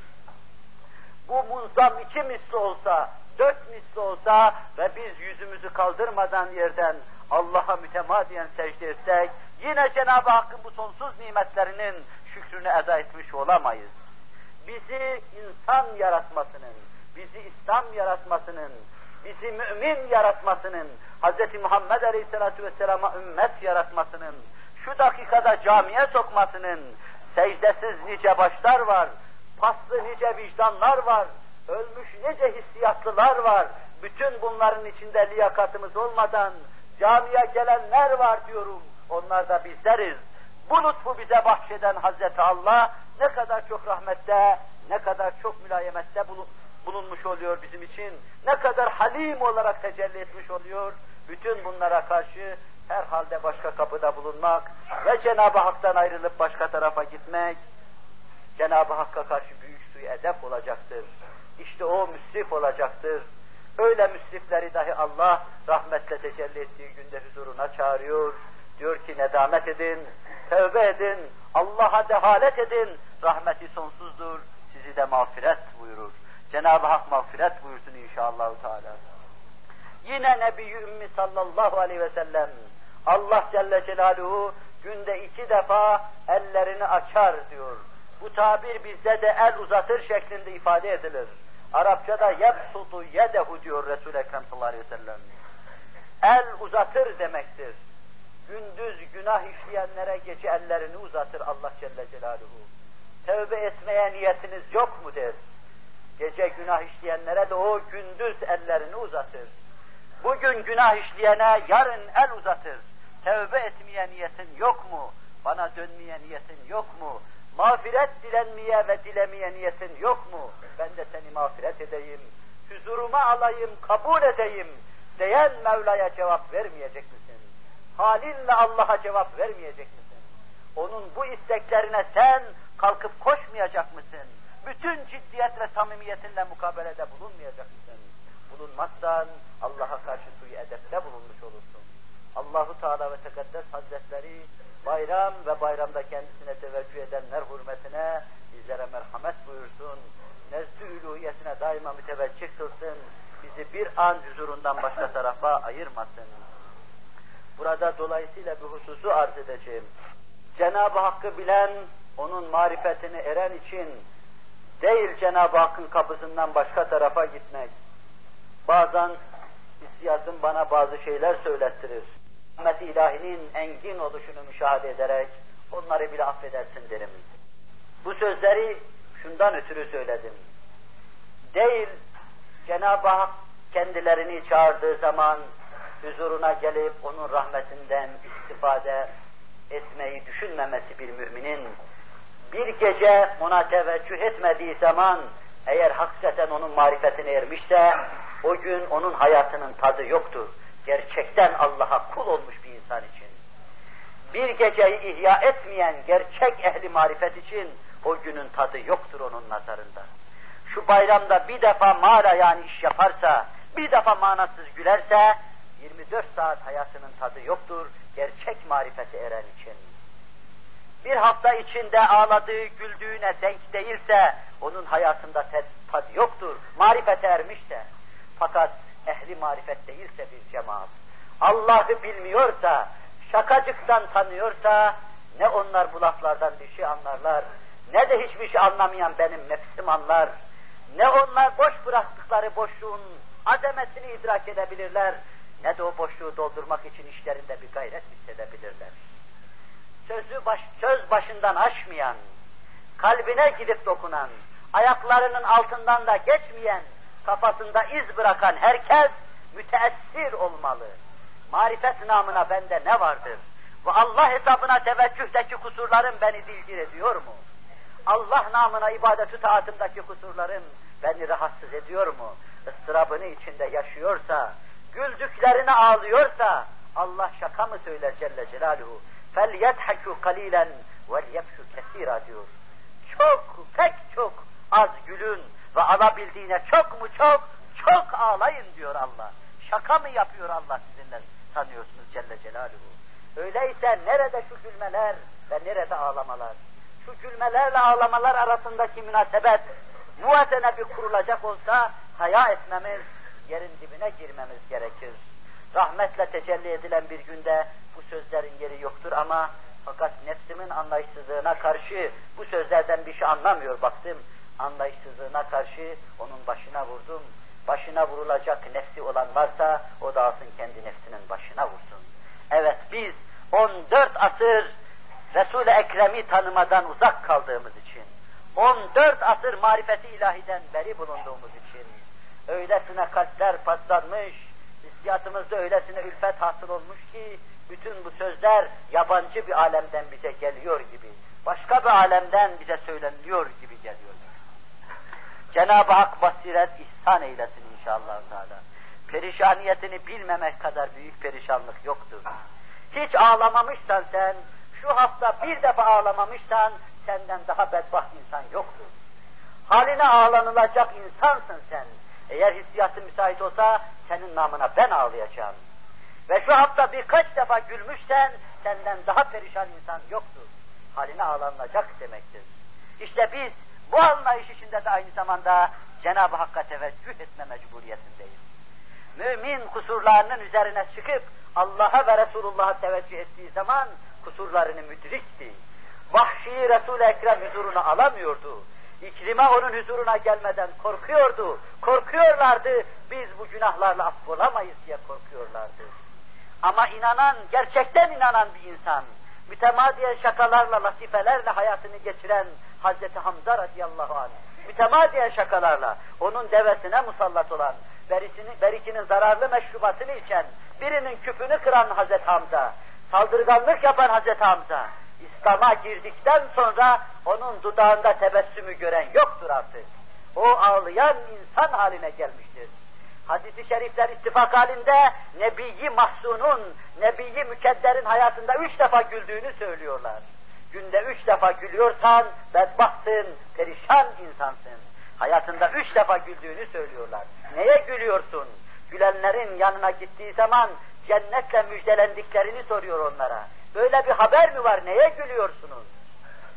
Bu munzam iki misli olsa, dört misli olsa ve biz yüzümüzü kaldırmadan yerden Allah'a mütemadiyen secde etsek, yine Cenab-ı Hakk'ın bu sonsuz nimetlerinin şükrünü eda etmiş olamayız. Bizi insan yaratmasının, bizi İslam yaratmasının, bizi mümin yaratmasının, Hz. Muhammed Aleyhisselatü Vesselam'a ümmet yaratmasının, şu dakikada camiye sokmasının, secdesiz nice başlar var, paslı nice vicdanlar var, ölmüş nice hissiyatlılar var. Bütün bunların içinde liyakatımız olmadan camiye gelenler var diyorum. Onlar da bizleriz. Bu lütfu bize bahşeden Hazreti Allah ne kadar çok rahmette, ne kadar çok mülayemette bulunmuş oluyor bizim için, ne kadar halim olarak tecelli etmiş oluyor. Bütün bunlara karşı herhalde başka kapıda bulunmak ve Cenab-ı Hak'tan ayrılıp başka tarafa gitmek, Cenab-ı Hakk'a karşı büyük suyu edep olacaktır. İşte o müsrif olacaktır. Öyle müsrifleri dahi Allah rahmetle tecelli ettiği günde huzuruna çağırıyor. Diyor ki nedamet edin, tövbe edin, Allah'a dehalet edin. Rahmeti sonsuzdur, sizi de mağfiret buyurur. Cenab-ı Hak mağfiret buyursun inşallah. Teala. Yine Nebi Ümmi sallallahu aleyhi ve sellem Allah Celle Celaluhu günde iki defa ellerini açar diyor. Bu tabir bizde de el uzatır şeklinde ifade edilir. Arapçada yebsutu yedehu diyor Resul-i Ekrem sallallahu aleyhi ve sellem. El uzatır demektir. Gündüz günah işleyenlere gece ellerini uzatır Allah Celle Celaluhu. Tevbe etmeye niyetiniz yok mu der. Gece günah işleyenlere de o gündüz ellerini uzatır. Bugün günah işleyene yarın el uzatır. Tevbe etmeye niyetin yok mu? Bana dönmeye niyetin yok mu? Mağfiret dilenmeye ve dilemeye niyetin yok mu? Ben de seni mağfiret edeyim, huzuruma alayım, kabul edeyim diyen Mevla'ya cevap vermeyecek misin? Halinle Allah'a cevap vermeyecek misin? Onun bu isteklerine sen kalkıp koşmayacak mısın? Bütün ciddiyet ve samimiyetinle mukabelede bulunmayacak mısın? Bulunmazsan Allah'a karşı suyu edepte bulunmuş olursun. Allahu Teala ve Tekaddes Hazretleri bayram ve bayramda kendisine teveccüh edenler hürmetine bizlere merhamet buyursun. Nezd-i üluhiyetine daima müteveccih kılsın. Bizi bir an huzurundan başka tarafa ayırmasın. Burada dolayısıyla bir hususu arz edeceğim. Cenab-ı Hakk'ı bilen, onun marifetini eren için değil Cenab-ı Hakk'ın kapısından başka tarafa gitmek. Bazen hissiyatım bana bazı şeyler söylettirir rahmet ilahinin engin oluşunu müşahede ederek onları bile affedersin derim. Bu sözleri şundan ötürü söyledim. Değil Cenab-ı Hak kendilerini çağırdığı zaman huzuruna gelip onun rahmetinden istifade etmeyi düşünmemesi bir müminin bir gece ona teveccüh etmediği zaman eğer hakikaten onun marifetine ermişse o gün onun hayatının tadı yoktur gerçekten Allah'a kul olmuş bir insan için, bir geceyi ihya etmeyen gerçek ehli marifet için o günün tadı yoktur onun nazarında. Şu bayramda bir defa mağara yani iş yaparsa, bir defa manasız gülerse, 24 saat hayatının tadı yoktur gerçek marifeti eren için. Bir hafta içinde ağladığı, güldüğüne denk değilse, onun hayatında tadı yoktur, marifete ermişse. Fakat ehli marifet değilse bir cemaat, Allah'ı bilmiyorsa, şakacıktan tanıyorsa, ne onlar bu laflardan bir şey anlarlar, ne de hiçbir şey anlamayan benim nefsim anlar, ne onlar boş bıraktıkları boşluğun azametini idrak edebilirler, ne de o boşluğu doldurmak için işlerinde bir gayret hissedebilirler. Sözü baş, söz başından aşmayan, kalbine gidip dokunan, ayaklarının altından da geçmeyen, kafasında iz bırakan herkes müteessir olmalı. Marifet namına bende ne vardır? Ve Allah hesabına teveccühdeki kusurlarım beni dilgir ediyor mu? Allah namına ibadet-ü taatımdaki kusurlarım beni rahatsız ediyor mu? Istırabını içinde yaşıyorsa, güldüklerini ağlıyorsa, Allah şaka mı söyler Celle Celaluhu? فَلْيَضْحَكُوا قَلِيلًا وَلْيَبْشُوا كَثِيرًا diyor. Çok, pek çok az gülün, ve alabildiğine çok mu çok, çok ağlayın diyor Allah. Şaka mı yapıyor Allah sizinle sanıyorsunuz Celle Celaluhu? Öyleyse nerede şu gülmeler ve nerede ağlamalar? Şu gülmelerle ağlamalar arasındaki münasebet muvatene bir kurulacak olsa haya etmemiz, yerin dibine girmemiz gerekir. Rahmetle tecelli edilen bir günde bu sözlerin yeri yoktur ama fakat nefsimin anlayışsızlığına karşı bu sözlerden bir şey anlamıyor baktım anlayışsızlığına karşı onun başına vurdum. başına vurulacak nefsi olan varsa o da alsın kendi nefsinin başına vursun. Evet biz 14 asır Resul-i Ekrem'i tanımadan uzak kaldığımız için, 14 asır marifeti ilahiden beri bulunduğumuz için, öylesine kalpler paslanmış, hissiyatımızda öylesine ülfet hasıl olmuş ki, bütün bu sözler yabancı bir alemden bize geliyor gibi, başka bir alemden bize söyleniliyor gibi geliyor. Cenab-ı Hak basiret ihsan eylesin inşallah. Teala. Perişaniyetini bilmemek kadar büyük perişanlık yoktur. Hiç ağlamamışsan sen, şu hafta bir defa ağlamamışsan senden daha bedbaht insan yoktur. Haline ağlanılacak insansın sen. Eğer hissiyatın müsait olsa senin namına ben ağlayacağım. Ve şu hafta birkaç defa gülmüşsen senden daha perişan insan yoktur. Haline ağlanılacak demektir. İşte biz bu anlayış içinde de aynı zamanda Cenab-ı Hakk'a teveccüh etme mecburiyetindeyiz. Mümin kusurlarının üzerine çıkıp Allah'a ve Resulullah'a teveccüh ettiği zaman kusurlarını müdrikti. Vahşi Resul-i Ekrem huzuruna alamıyordu. İkrime onun huzuruna gelmeden korkuyordu. Korkuyorlardı. Biz bu günahlarla affolamayız diye korkuyorlardı. Ama inanan, gerçekten inanan bir insan, mütemadiyen şakalarla, latifelerle hayatını geçiren Hazreti Hamza radıyallahu anh, mütemadiyen şakalarla onun devesine musallat olan, berikinin, berikinin zararlı meşrubatını içen, birinin küpünü kıran Hazreti Hamza, saldırganlık yapan Hazreti Hamza, İslam'a girdikten sonra onun dudağında tebessümü gören yoktur artık. O ağlayan insan haline gelmiştir. Hadis-i şerifler ittifak halinde Nebi-i Mahsun'un, Nebi-i Mükedder'in hayatında üç defa güldüğünü söylüyorlar. Günde üç defa gülüyorsan bedbahtsın, perişan insansın. Hayatında üç defa güldüğünü söylüyorlar. Neye gülüyorsun? Gülenlerin yanına gittiği zaman cennetle müjdelendiklerini soruyor onlara. Böyle bir haber mi var? Neye gülüyorsunuz?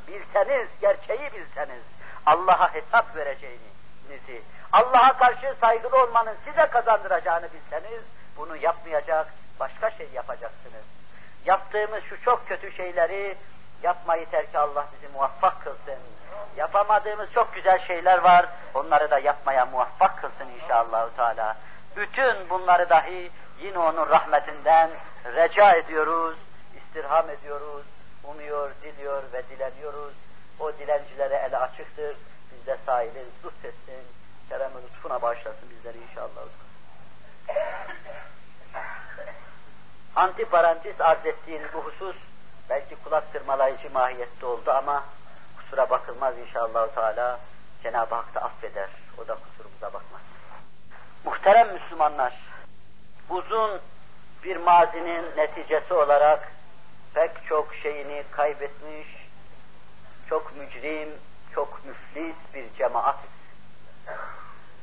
Bilseniz, gerçeği bilseniz, Allah'a hesap vereceğinizi, Allah'a karşı saygılı olmanın size kazandıracağını bilseniz, bunu yapmayacak, başka şey yapacaksınız. Yaptığımız şu çok kötü şeyleri yapmayı terki Allah bizi muvaffak kılsın. Yapamadığımız çok güzel şeyler var, onları da yapmaya muvaffak kılsın inşallah. Teala. Bütün bunları dahi yine onun rahmetinden reca ediyoruz, istirham ediyoruz, umuyor, diliyor ve dileniyoruz. O dilencilere eli açıktır. Biz de sahili lütfetsin. Kerem lütfuna bağışlasın bizleri inşallah. Antiparantez arz ettiğin bu husus belki kulak tırmalayıcı mahiyette oldu ama kusura bakılmaz inşallah Teala. Cenab-ı Hak da affeder. O da kusurumuza bakmaz. Muhterem Müslümanlar, uzun bir mazinin neticesi olarak pek çok şeyini kaybetmiş, çok mücrim, çok müflis bir cemaat.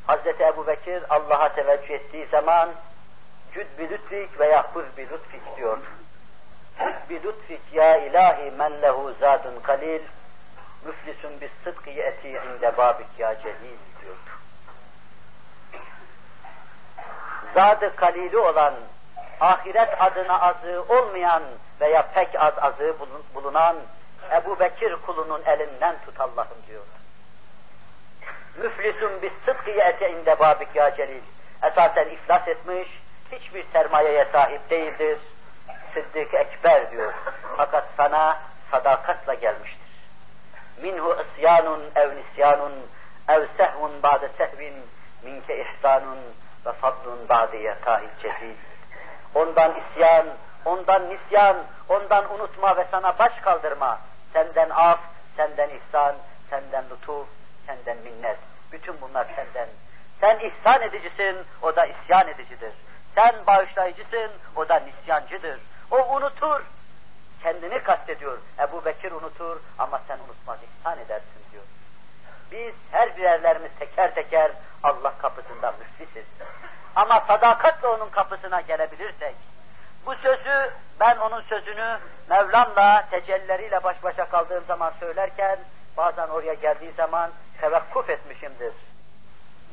Hazreti Ebu Bekir Allah'a teveccüh ettiği zaman cüd bi lütfik veya hır bi lütfik diyordu. Cüd bi lütfik ya ilahi men lehu zadun kalil müflisun bis sıdkı yeti inde babik ya celil diyordu. Zadı kalili olan ahiret adına azı olmayan veya pek az azı bulunan Ebu Bekir kulunun elinden tut Allah'ım diyor. Müflisun bis sıdkı yete inde babik ya celil. Esasen iflas etmiş, hiçbir sermayeye sahip değildir. Sıddık Ekber diyor. Fakat sana sadakatla gelmiştir. Minhu isyanun ev nisyanun ev sehvun ba'de sehvin minke ihsanun ve fadlun ba'de cehil. Ondan isyan, ondan nisyan, ondan unutma ve sana baş kaldırma. Senden af, senden ihsan, senden lütuf, senden minnet. Bütün bunlar senden. Sen ihsan edicisin, o da isyan edicidir. Sen bağışlayıcısın, o da nisyancıdır. O unutur, kendini kastediyor. Ebu Bekir unutur ama sen unutmaz, ihsan edersin diyor. Biz her birerlerimiz teker teker Allah kapısında müflisiz. Ama sadakatle onun kapısına gelebilirsek, bu sözü, ben onun sözünü Mevlam'la, tecellileriyle baş başa kaldığım zaman söylerken, bazen oraya geldiği zaman tevekkuf etmişimdir.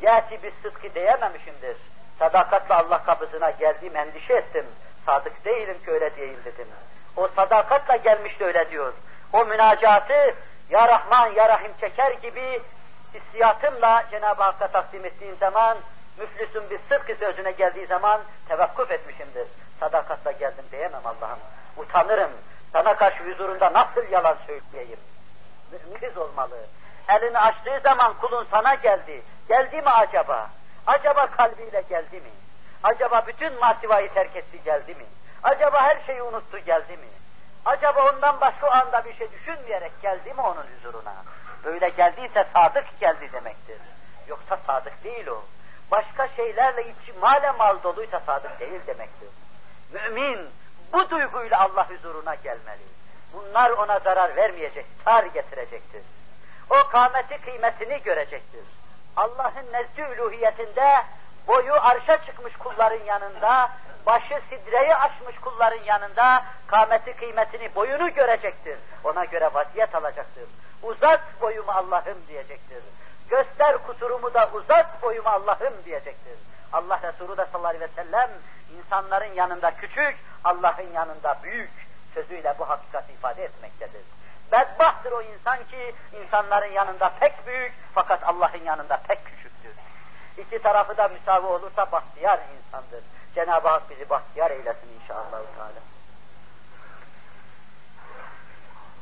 Yati bir sıdkı diyememişimdir. Sadakatle Allah kapısına geldiğim endişe ettim. Sadık değilim ki öyle değil dedim. O sadakatle gelmişti öyle diyor. O münacatı Ya Rahman Ya Rahim çeker gibi hissiyatımla Cenab-ı Hakk'a takdim ettiğim zaman Müflüsün bir sıdkı sözüne geldiği zaman tevakkuf etmişimdir. Sadakatla geldim diyemem Allah'ım. Utanırım. Sana karşı huzurunda nasıl yalan söyleyeyim? Mümkün olmalı. Elini açtığı zaman kulun sana geldi. Geldi mi acaba? Acaba kalbiyle geldi mi? Acaba bütün masivayı terk etti geldi mi? Acaba her şeyi unuttu geldi mi? Acaba ondan başka anda bir şey düşünmeyerek geldi mi onun huzuruna? Böyle geldiyse sadık geldi demektir. Yoksa sadık değil o. Başka şeylerle içi male mal doluysa sadık değil demektir. Mümin bu duyguyla Allah huzuruna gelmeli. Bunlar ona zarar vermeyecek, tar getirecektir. O kâmeti kıymetini görecektir. Allah'ın nezdü üluhiyetinde boyu arşa çıkmış kulların yanında, başı sidreyi aşmış kulların yanında kâmeti kıymetini, boyunu görecektir. Ona göre vaziyet alacaktır. Uzat boyumu Allah'ım diyecektir. Göster kusurumu da uzat boyumu Allah'ım diyecektir. Allah Resulü de sallallahu aleyhi ve sellem insanların yanında küçük, Allah'ın yanında büyük sözüyle bu hakikati ifade etmektedir. Bedbahttır o insan ki insanların yanında pek büyük fakat Allah'ın yanında pek küçüktür. İki tarafı da müsavi olursa bahtiyar insandır. Cenab-ı Hak bizi bahtiyar eylesin inşallah. Teala.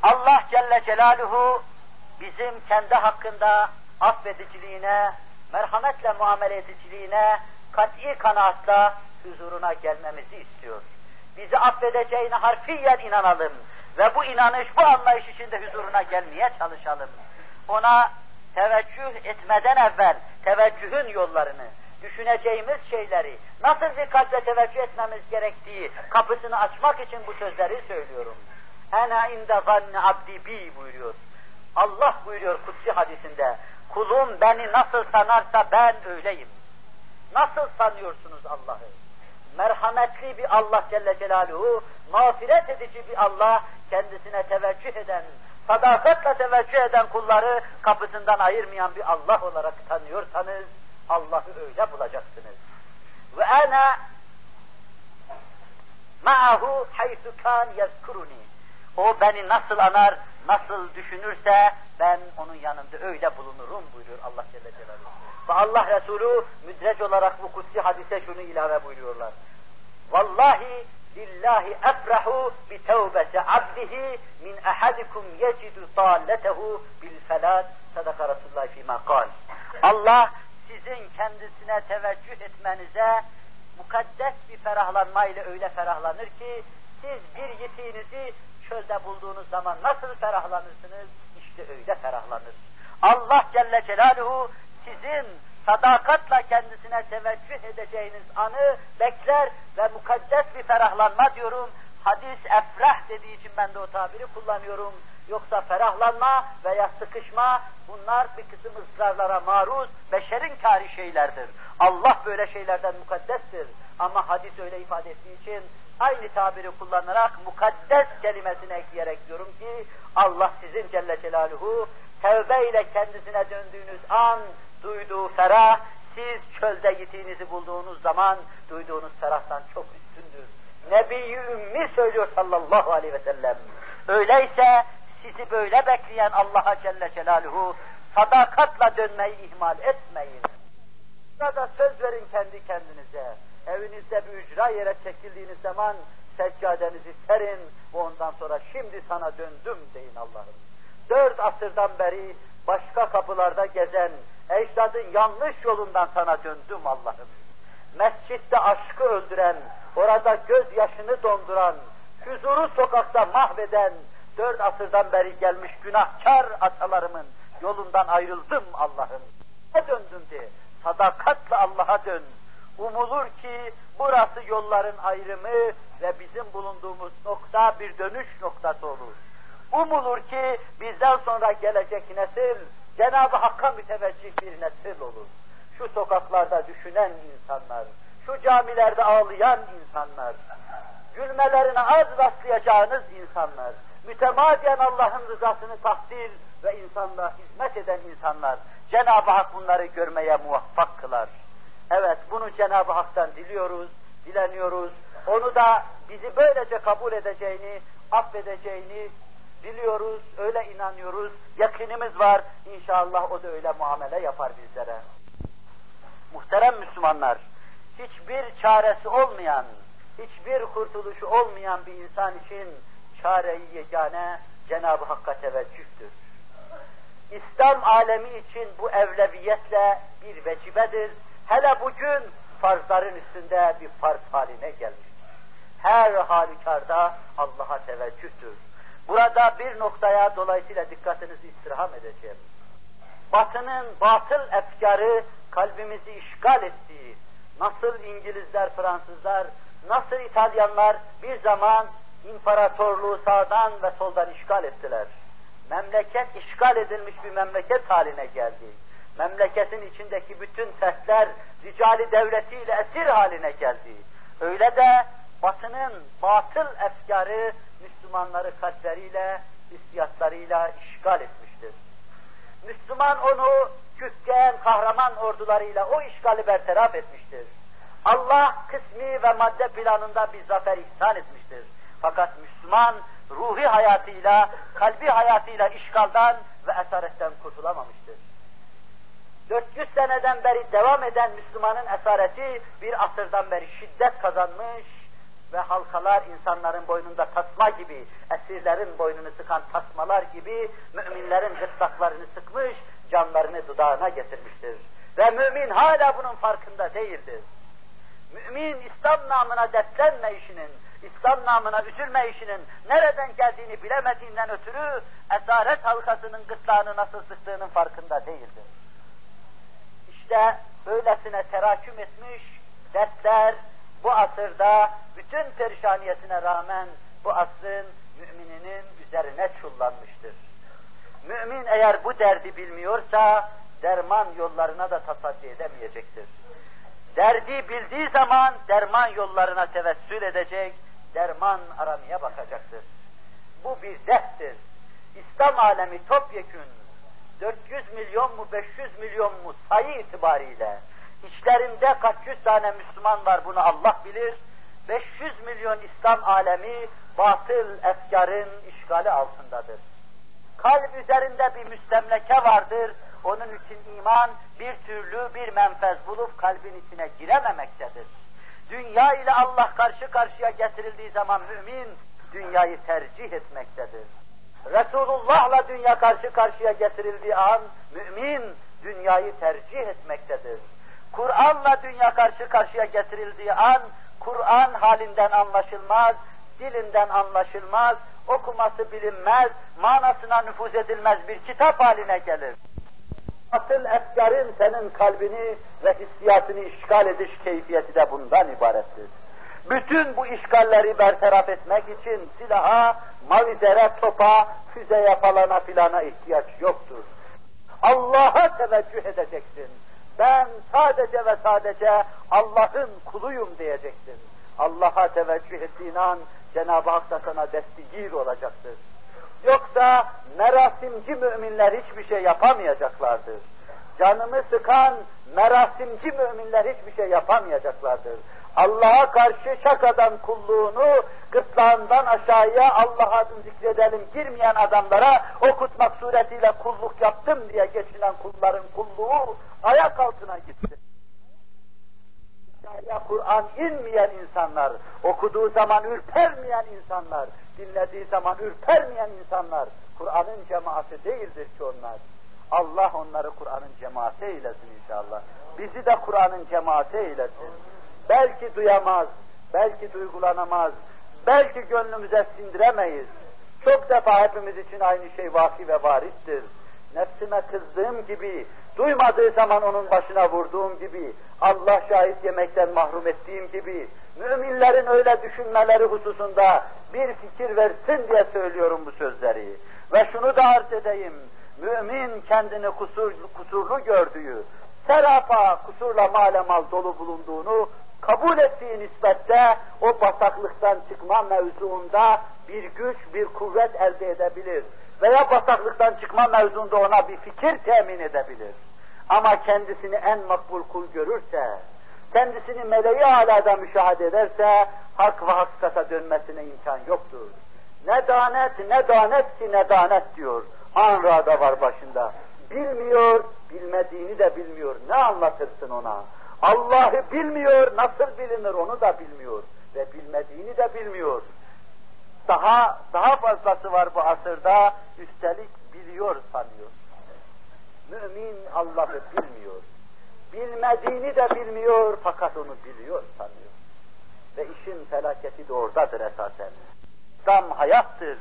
Allah Celle Celaluhu bizim kendi hakkında affediciliğine, merhametle muamele ediciliğine, kat'i kanaatla huzuruna gelmemizi istiyor. Bizi affedeceğine harfiyen inanalım ve bu inanış, bu anlayış içinde huzuruna gelmeye çalışalım. Ona teveccüh etmeden evvel teveccühün yollarını, düşüneceğimiz şeyleri, nasıl bir kalple teveccüh etmemiz gerektiği kapısını açmak için bu sözleri söylüyorum. Ena inde zanne abdi bi buyuruyor. Allah buyuruyor kutsi hadisinde. Kulum beni nasıl sanarsa ben öyleyim. Nasıl sanıyorsunuz Allah'ı? Merhametli bir Allah Celle Celaluhu, mağfiret edici bir Allah, kendisine teveccüh eden, sadakatle teveccüh eden kulları kapısından ayırmayan bir Allah olarak tanıyorsanız, Allah'ı öyle bulacaksınız. Ve ana ma'ahu haythu kan yazkuruni. O beni nasıl anar, nasıl düşünürse ben onun yanında öyle bulunurum buyuruyor Allah Celle Celaluhu. Ve Allah Resulü müdreç olarak bu kutsi hadise şunu ilave buyuruyorlar. Vallahi lillahi efrahu bi tevbeti abdihi min ahadikum yecidu talletehu bil felat sadaka Resulullah fîmâ kal. Allah sizin kendisine teveccüh etmenize mukaddes bir ferahlanma ile öyle ferahlanır ki siz bir yitiğinizi çölde bulduğunuz zaman nasıl ferahlanırsınız? İşte öyle ferahlanır. Allah Celle Celaluhu sizin sadakatla kendisine teveccüh edeceğiniz anı bekler ve mukaddes bir ferahlanma diyorum. Hadis efrah dediği için ben de o tabiri kullanıyorum. Yoksa ferahlanma veya sıkışma bunlar bir kısım ısrarlara maruz, beşerin kari şeylerdir. Allah böyle şeylerden mukaddestir. Ama hadis öyle ifade ettiği için aynı tabiri kullanarak mukaddes kelimesini ekleyerek diyorum ki Allah sizin Celle Celaluhu tevbe ile kendisine döndüğünüz an duyduğu ferah siz çölde yitiğinizi bulduğunuz zaman duyduğunuz ferahtan çok üstündür. Nebi-i Ümmi söylüyor sallallahu aleyhi ve sellem. Öyleyse sizi böyle bekleyen Allah'a Celle Celaluhu sadakatla dönmeyi ihmal etmeyin. Burada söz verin kendi kendinize. Evinizde bir ücra yere çekildiğiniz zaman seccadenizi serin ve ondan sonra şimdi sana döndüm deyin Allah'ım. Dört asırdan beri başka kapılarda gezen, ecdadın yanlış yolundan sana döndüm Allah'ım. Mescitte aşkı öldüren, orada gözyaşını donduran, huzuru sokakta mahveden, dört asırdan beri gelmiş günahkar atalarımın yolundan ayrıldım Allah'ım. Ne döndüm de, sadakatle Allah'a dön. Umulur ki burası yolların ayrımı ve bizim bulunduğumuz nokta bir dönüş noktası olur. Umulur ki bizden sonra gelecek nesil Cenab-ı Hakk'a müteveccih bir nesil olur. Şu sokaklarda düşünen insanlar, şu camilerde ağlayan insanlar, gülmelerine az rastlayacağınız insanlar, mütemadiyen Allah'ın rızasını tahsil ve insanlığa hizmet eden insanlar, Cenab-ı Hak bunları görmeye muvaffak kılar. Evet, bunu Cenab-ı Hak'tan diliyoruz, dileniyoruz. Onu da bizi böylece kabul edeceğini, affedeceğini biliyoruz, öyle inanıyoruz, yakinimiz var. İnşallah o da öyle muamele yapar bizlere. Muhterem Müslümanlar, hiçbir çaresi olmayan, hiçbir kurtuluşu olmayan bir insan için çare-i yegane Cenab-ı Hakk'a teveccühtür. İslam alemi için bu evleviyetle bir vecibedir. Hele bugün farzların üstünde bir farz haline gelmiştir. Her halükarda Allah'a teveccühtür. Burada bir noktaya dolayısıyla dikkatinizi istirham edeceğim. Batının batıl efkarı kalbimizi işgal ettiği, nasıl İngilizler, Fransızlar, nasıl İtalyanlar bir zaman imparatorluğu sağdan ve soldan işgal ettiler. Memleket işgal edilmiş bir memleket haline geldi. Memleketin içindeki bütün fertler ricali devletiyle esir haline geldi. Öyle de batının batıl efkarı Müslümanları kalpleriyle, hissiyatlarıyla işgal etmiştir. Müslüman onu kükken kahraman ordularıyla o işgali bertaraf etmiştir. Allah kısmi ve madde planında bir zafer ihsan etmiştir. Fakat Müslüman ruhi hayatıyla, kalbi hayatıyla işgaldan ve esaretten kurtulamamıştır. 400 seneden beri devam eden Müslümanın esareti bir asırdan beri şiddet kazanmış ve halkalar insanların boynunda tasma gibi, esirlerin boynunu sıkan tasmalar gibi müminlerin gırtlaklarını sıkmış, canlarını dudağına getirmiştir. Ve mümin hala bunun farkında değildir. Mümin İslam namına dertlenme işinin, İslam namına üzülme işinin nereden geldiğini bilemediğinden ötürü esaret halkasının gırtlağını nasıl sıktığının farkında değildir. İşte böylesine teraküm etmiş dertler bu asırda bütün perişaniyetine rağmen bu asrın mümininin üzerine çullanmıştır. Mümin eğer bu derdi bilmiyorsa derman yollarına da tasaddi edemeyecektir. Derdi bildiği zaman derman yollarına tevessül edecek, derman aramaya bakacaktır. Bu bir derttir. İslam alemi topyekün 400 milyon mu 500 milyon mu sayı itibariyle içlerinde kaç yüz tane Müslüman var bunu Allah bilir. 500 milyon İslam alemi batıl efkarın işgali altındadır. Kalp üzerinde bir müstemleke vardır. Onun için iman bir türlü bir menfez bulup kalbin içine girememektedir. Dünya ile Allah karşı karşıya getirildiği zaman mümin dünyayı tercih etmektedir. Resulullah'la dünya karşı karşıya getirildiği an mümin dünyayı tercih etmektedir. Kur'an'la dünya karşı karşıya getirildiği an Kur'an halinden anlaşılmaz, dilinden anlaşılmaz, okuması bilinmez, manasına nüfuz edilmez bir kitap haline gelir. Asıl efkarın senin kalbini ve hissiyatını işgal ediş keyfiyeti de bundan ibarettir. Bütün bu işgalleri bertaraf etmek için silaha, mavizere, topa, füzeye falana filana ihtiyaç yoktur. Allah'a teveccüh edeceksin. Ben sadece ve sadece Allah'ın kuluyum diyeceksin. Allah'a teveccüh ettiğin an Cenab-ı Hak da sana destigir olacaktır. Yoksa merasimci müminler hiçbir şey yapamayacaklardır. Canımı sıkan merasimci müminler hiçbir şey yapamayacaklardır. Allah'a karşı şakadan kulluğunu gırtlağından aşağıya Allah adını zikredelim girmeyen adamlara okutmak suretiyle kulluk yaptım diye geçinen kulların kulluğu ayak altına gitti. Ya Kur'an inmeyen insanlar, okuduğu zaman ürpermeyen insanlar, dinlediği zaman ürpermeyen insanlar, Kur'an'ın cemaati değildir ki onlar. Allah onları Kur'an'ın cemaati eylesin inşallah. Bizi de Kur'an'ın cemaati eylesin. Belki duyamaz, belki duygulanamaz, belki gönlümüze sindiremeyiz. Çok defa hepimiz için aynı şey vaki ve varittir. Nefsime kızdığım gibi, duymadığı zaman onun başına vurduğum gibi, Allah şahit yemekten mahrum ettiğim gibi, müminlerin öyle düşünmeleri hususunda bir fikir versin diye söylüyorum bu sözleri. Ve şunu da arz edeyim, mümin kendini kusur, kusurlu gördüğü, serapa kusurla malemal dolu bulunduğunu kabul ettiği nispette o bataklıktan çıkma mevzuunda bir güç, bir kuvvet elde edebilir. Veya bataklıktan çıkma mevzuunda ona bir fikir temin edebilir. Ama kendisini en makbul kul görürse, kendisini meleği alada müşahede ederse, hak ve hakikata dönmesine imkan yoktur. Ne danet, ne danet ki ne danet diyor. Anra'da var başında. Bilmiyor, bilmediğini de bilmiyor. Ne anlatırsın ona? Allah'ı bilmiyor, nasıl bilinir onu da bilmiyor ve bilmediğini de bilmiyor. Daha daha fazlası var bu asırda, üstelik biliyor sanıyor. Mümin Allah'ı bilmiyor. Bilmediğini de bilmiyor fakat onu biliyor sanıyor. Ve işin felaketi de oradadır esasen. İslam hayattır,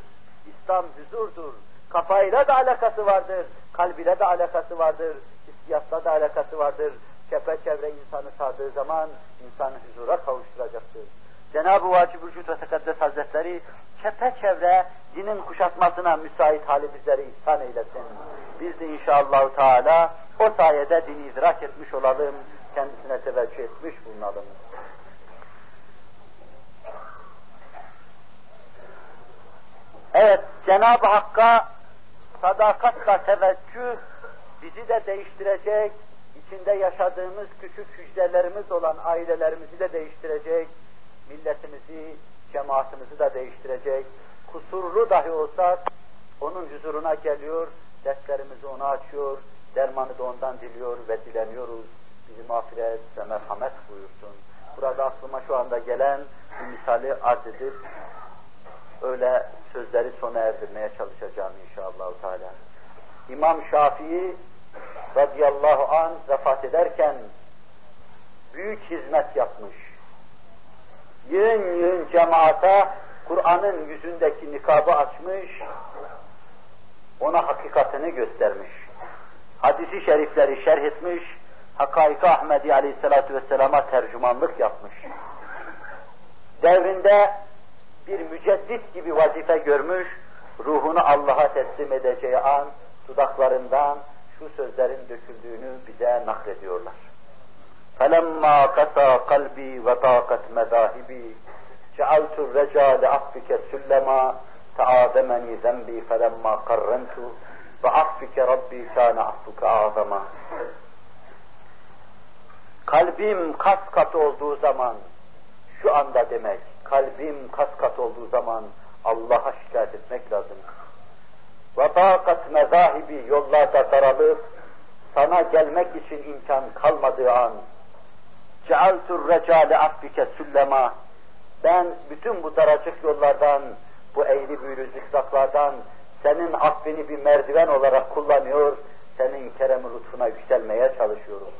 İslam huzurdur, kafayla da alakası vardır, kalbiyle de alakası vardır, hissiyatla da alakası vardır. Çepeçevre insanı sardığı zaman insanı huzura kavuşturacaktır. Cenab-ı Vacib Vücut ve Tekaddes Hazretleri çepeçevre dinin kuşatmasına müsait hali bizleri ihsan eylesin. Biz de inşallah Teala o sayede dini idrak etmiş olalım, kendisine teveccüh etmiş bulunalım. Evet, Cenab-ı Hakk'a sadakatla teveccüh bizi de değiştirecek, içinde yaşadığımız küçük hücrelerimiz olan ailelerimizi de değiştirecek, milletimizi, cemaatimizi de değiştirecek. Kusurlu dahi olsak onun huzuruna geliyor, dertlerimizi ona açıyor, dermanı da ondan diliyor ve dileniyoruz. Bizi mağfiret ve merhamet buyursun. Burada aklıma şu anda gelen bir misali arz edip öyle sözleri sona erdirmeye çalışacağım inşallah. Teala. İmam Şafii radıyallahu an vefat ederken büyük hizmet yapmış. Yığın yığın cemaata Kur'an'ın yüzündeki nikabı açmış, ona hakikatini göstermiş. Hadisi şerifleri şerh etmiş, Hakaik Ahmedi Aleyhisselatü Vesselam'a tercümanlık yapmış. Devrinde bir müceddit gibi vazife görmüş, ruhunu Allah'a teslim edeceği an dudaklarından şu sözlerin döküldüğünü bize naklediyorlar. فَلَمَّا قَسَى قَلْبِي وَطَاقَتْ مَذَاهِبِي جَعَلْتُ الرَّجَى لَعَفِّكَ سُلَّمًا تَعَاذَمَنِي ذَنْبِي فَلَمَّا قَرَّنْتُ وَعَفِّكَ رَبِّي كَانَ عَفُّكَ أَعْظَمًا Kalbim kas kat olduğu zaman, şu anda demek, kalbim kas kat olduğu zaman Allah'a şikayet etmek lazım. ve takat mezahibi yollarda daralıp sana gelmek için imkan kalmadığı an cealtur recale affike süllema ben bütün bu daracık yollardan, bu eğri büğrü zikzaklardan senin affini bir merdiven olarak kullanıyor, senin kerem lütfuna yükselmeye çalışıyorum.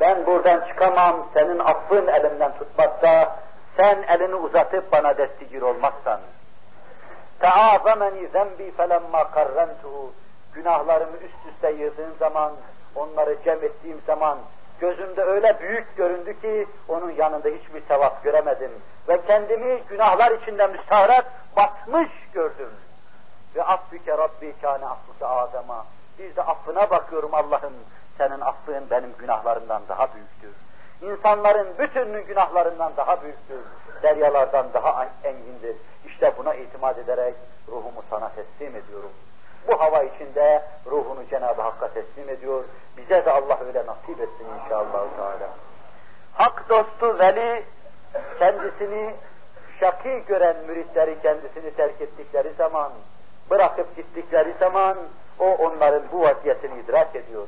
Ben buradan çıkamam, senin affın elimden tutmakta, sen elini uzatıp bana destigir olmazsan. Teazameni zembi felemma karrentuhu. Günahlarımı üst üste yığdığım zaman, onları cem ettiğim zaman gözümde öyle büyük göründü ki onun yanında hiçbir sevap göremedim. Ve kendimi günahlar içinde müstahrat batmış gördüm. Ve affike Rabbi kâne affısı Adem'a. Bir de affına bakıyorum Allah'ım. Senin affın benim günahlarımdan daha büyüktür. İnsanların bütününün günahlarından daha büyüktür. Deryalardan daha engindir. İşte buna itimat ederek ruhumu sana teslim ediyorum. Bu hava içinde ruhunu Cenab-ı Hakk'a teslim ediyor. Bize de Allah öyle nasip etsin inşallah. Teala. Hak dostu veli kendisini şaki gören müritleri kendisini terk ettikleri zaman, bırakıp gittikleri zaman o onların bu vaziyetini idrak ediyor.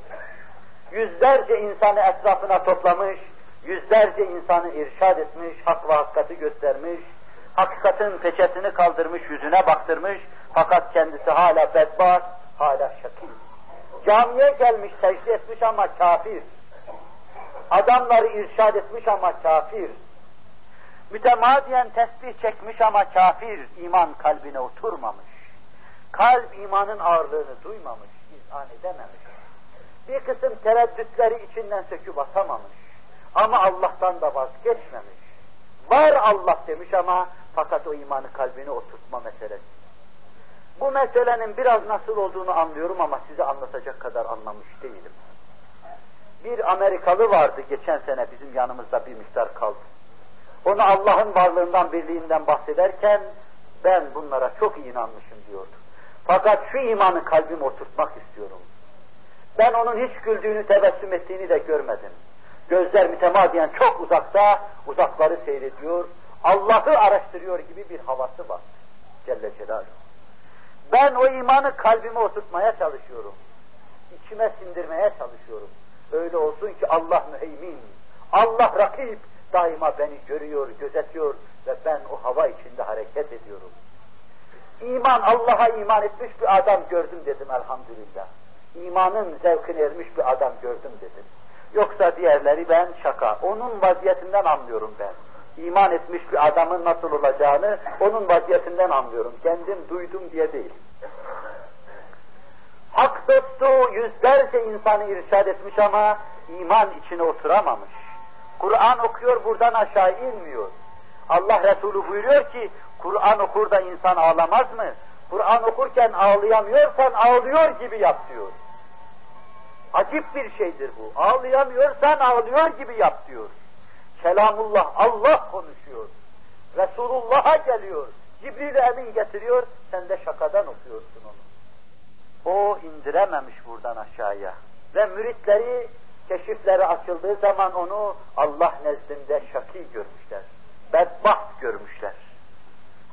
Yüzlerce insanı etrafına toplamış, yüzlerce insanı irşad etmiş, hak ve hakikati göstermiş, hakikatin peçetini kaldırmış, yüzüne baktırmış, fakat kendisi hala bedbaht, hala şakil. Camiye gelmiş, secde etmiş ama kafir. Adamları irşad etmiş ama kafir. Mütemadiyen tesbih çekmiş ama kafir, iman kalbine oturmamış. Kalp imanın ağırlığını duymamış, izan edememiş. Bir kısım tereddütleri içinden söküp atamamış. Ama Allah'tan da vazgeçmemiş. Var Allah demiş ama fakat o imanı kalbine oturtma meselesi. Bu meselenin biraz nasıl olduğunu anlıyorum ama size anlatacak kadar anlamış değilim. Bir Amerikalı vardı geçen sene bizim yanımızda bir miktar kaldı. Onu Allah'ın varlığından, birliğinden bahsederken ben bunlara çok inanmışım diyordu. Fakat şu imanı kalbime oturtmak istiyorum. Ben onun hiç güldüğünü, tebessüm ettiğini de görmedim. Gözler mütemadiyen çok uzakta, uzakları seyrediyor, Allah'ı araştırıyor gibi bir havası var. Celle Celaluhu. Ben o imanı kalbime oturtmaya çalışıyorum. İçime sindirmeye çalışıyorum. Öyle olsun ki Allah müheymin, Allah rakip daima beni görüyor, gözetiyor ve ben o hava içinde hareket ediyorum. İman, Allah'a iman etmiş bir adam gördüm dedim elhamdülillah. İmanın zevkine ermiş bir adam gördüm dedim. Yoksa diğerleri ben şaka. Onun vaziyetinden anlıyorum ben. İman etmiş bir adamın nasıl olacağını onun vaziyetinden anlıyorum. Kendim duydum diye değil. Hak dostu yüzlerce insanı irşad etmiş ama iman içine oturamamış. Kur'an okuyor buradan aşağı inmiyor. Allah Resulü buyuruyor ki Kur'an okur da insan ağlamaz mı? Kur'an okurken ağlayamıyorsan ağlıyor gibi yap diyor. Acip bir şeydir bu. Ağlayamıyorsan ağlıyor gibi yap diyor. Kelamullah, Allah konuşuyor. Resulullah'a geliyor. Cibril Emin getiriyor, sen de şakadan okuyorsun onu. O indirememiş buradan aşağıya. Ve müritleri, keşifleri açıldığı zaman onu Allah nezdinde şaki görmüşler. Bedbaht görmüşler.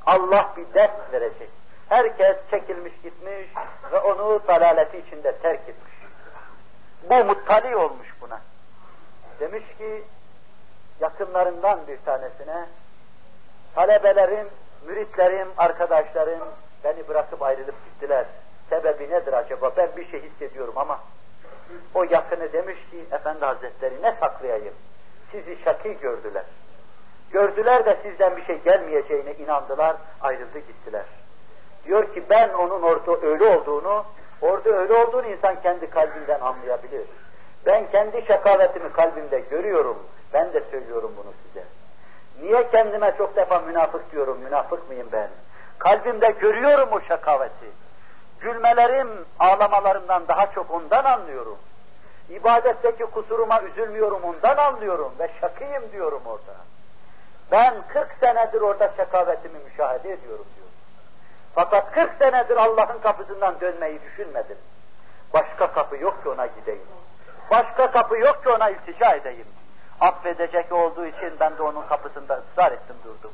Allah bir ders verecek. Herkes çekilmiş gitmiş ve onu dalaleti içinde terk etmiş. Bu muttali olmuş buna. Demiş ki yakınlarından bir tanesine talebelerim, müritlerim, arkadaşlarım beni bırakıp ayrılıp gittiler. Sebebi nedir acaba? Ben bir şey hissediyorum ama o yakını demiş ki Efendi Hazretleri ne saklayayım? Sizi şaki gördüler. Gördüler de sizden bir şey gelmeyeceğine inandılar, ayrıldı gittiler. Diyor ki ben onun orada öyle olduğunu, orada öyle olduğunu insan kendi kalbinden anlayabilir. Ben kendi şakavetimi kalbimde görüyorum. Ben de söylüyorum bunu size. Niye kendime çok defa münafık diyorum, münafık mıyım ben? Kalbimde görüyorum o şakaveti. Gülmelerim, ağlamalarımdan daha çok ondan anlıyorum. İbadetteki kusuruma üzülmüyorum, ondan anlıyorum ve şakıyım diyorum orada. Ben 40 senedir orada şakavetimi müşahede ediyorum diyor. Fakat 40 senedir Allah'ın kapısından dönmeyi düşünmedim. Başka kapı yok ki ona gideyim. Başka kapı yok ki ona iltica edeyim. Affedecek olduğu için ben de onun kapısında ısrar ettim durdum.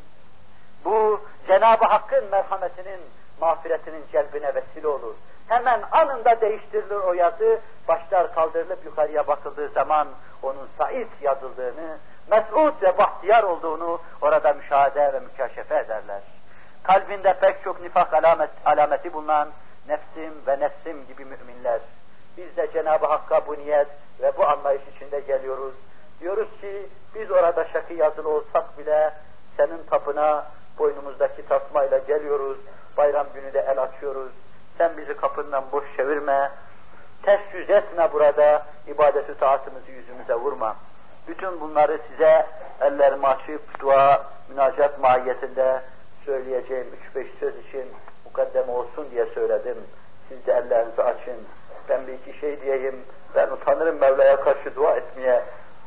Bu Cenab-ı Hakk'ın merhametinin, mağfiretinin celbine vesile olur. Hemen anında değiştirilir o yazı, başlar kaldırılıp yukarıya bakıldığı zaman onun Said yazıldığını, mes'ud ve bahtiyar olduğunu orada müşahede ve mükaşefe ederler. Kalbinde pek çok nifak alamet, alameti bulunan nefsim ve nefsim gibi müminler. Biz de Cenab-ı Hakk'a bu niyet ve bu anlayış içinde geliyoruz. Diyoruz ki biz orada şakı yazılı olsak bile senin tapına boynumuzdaki tasmayla geliyoruz. Bayram günü de el açıyoruz. Sen bizi kapından boş çevirme. Ters yüz etme burada. ibadeti taatımızı yüzümüze vurma. Bütün bunları size ellerimi açıp dua, münacat mahiyetinde söyleyeceğim üç beş söz için mukaddeme olsun diye söyledim. Siz de ellerinizi açın. Ben bir iki şey diyeyim. Ben utanırım Mevla'ya karşı dua etmeye.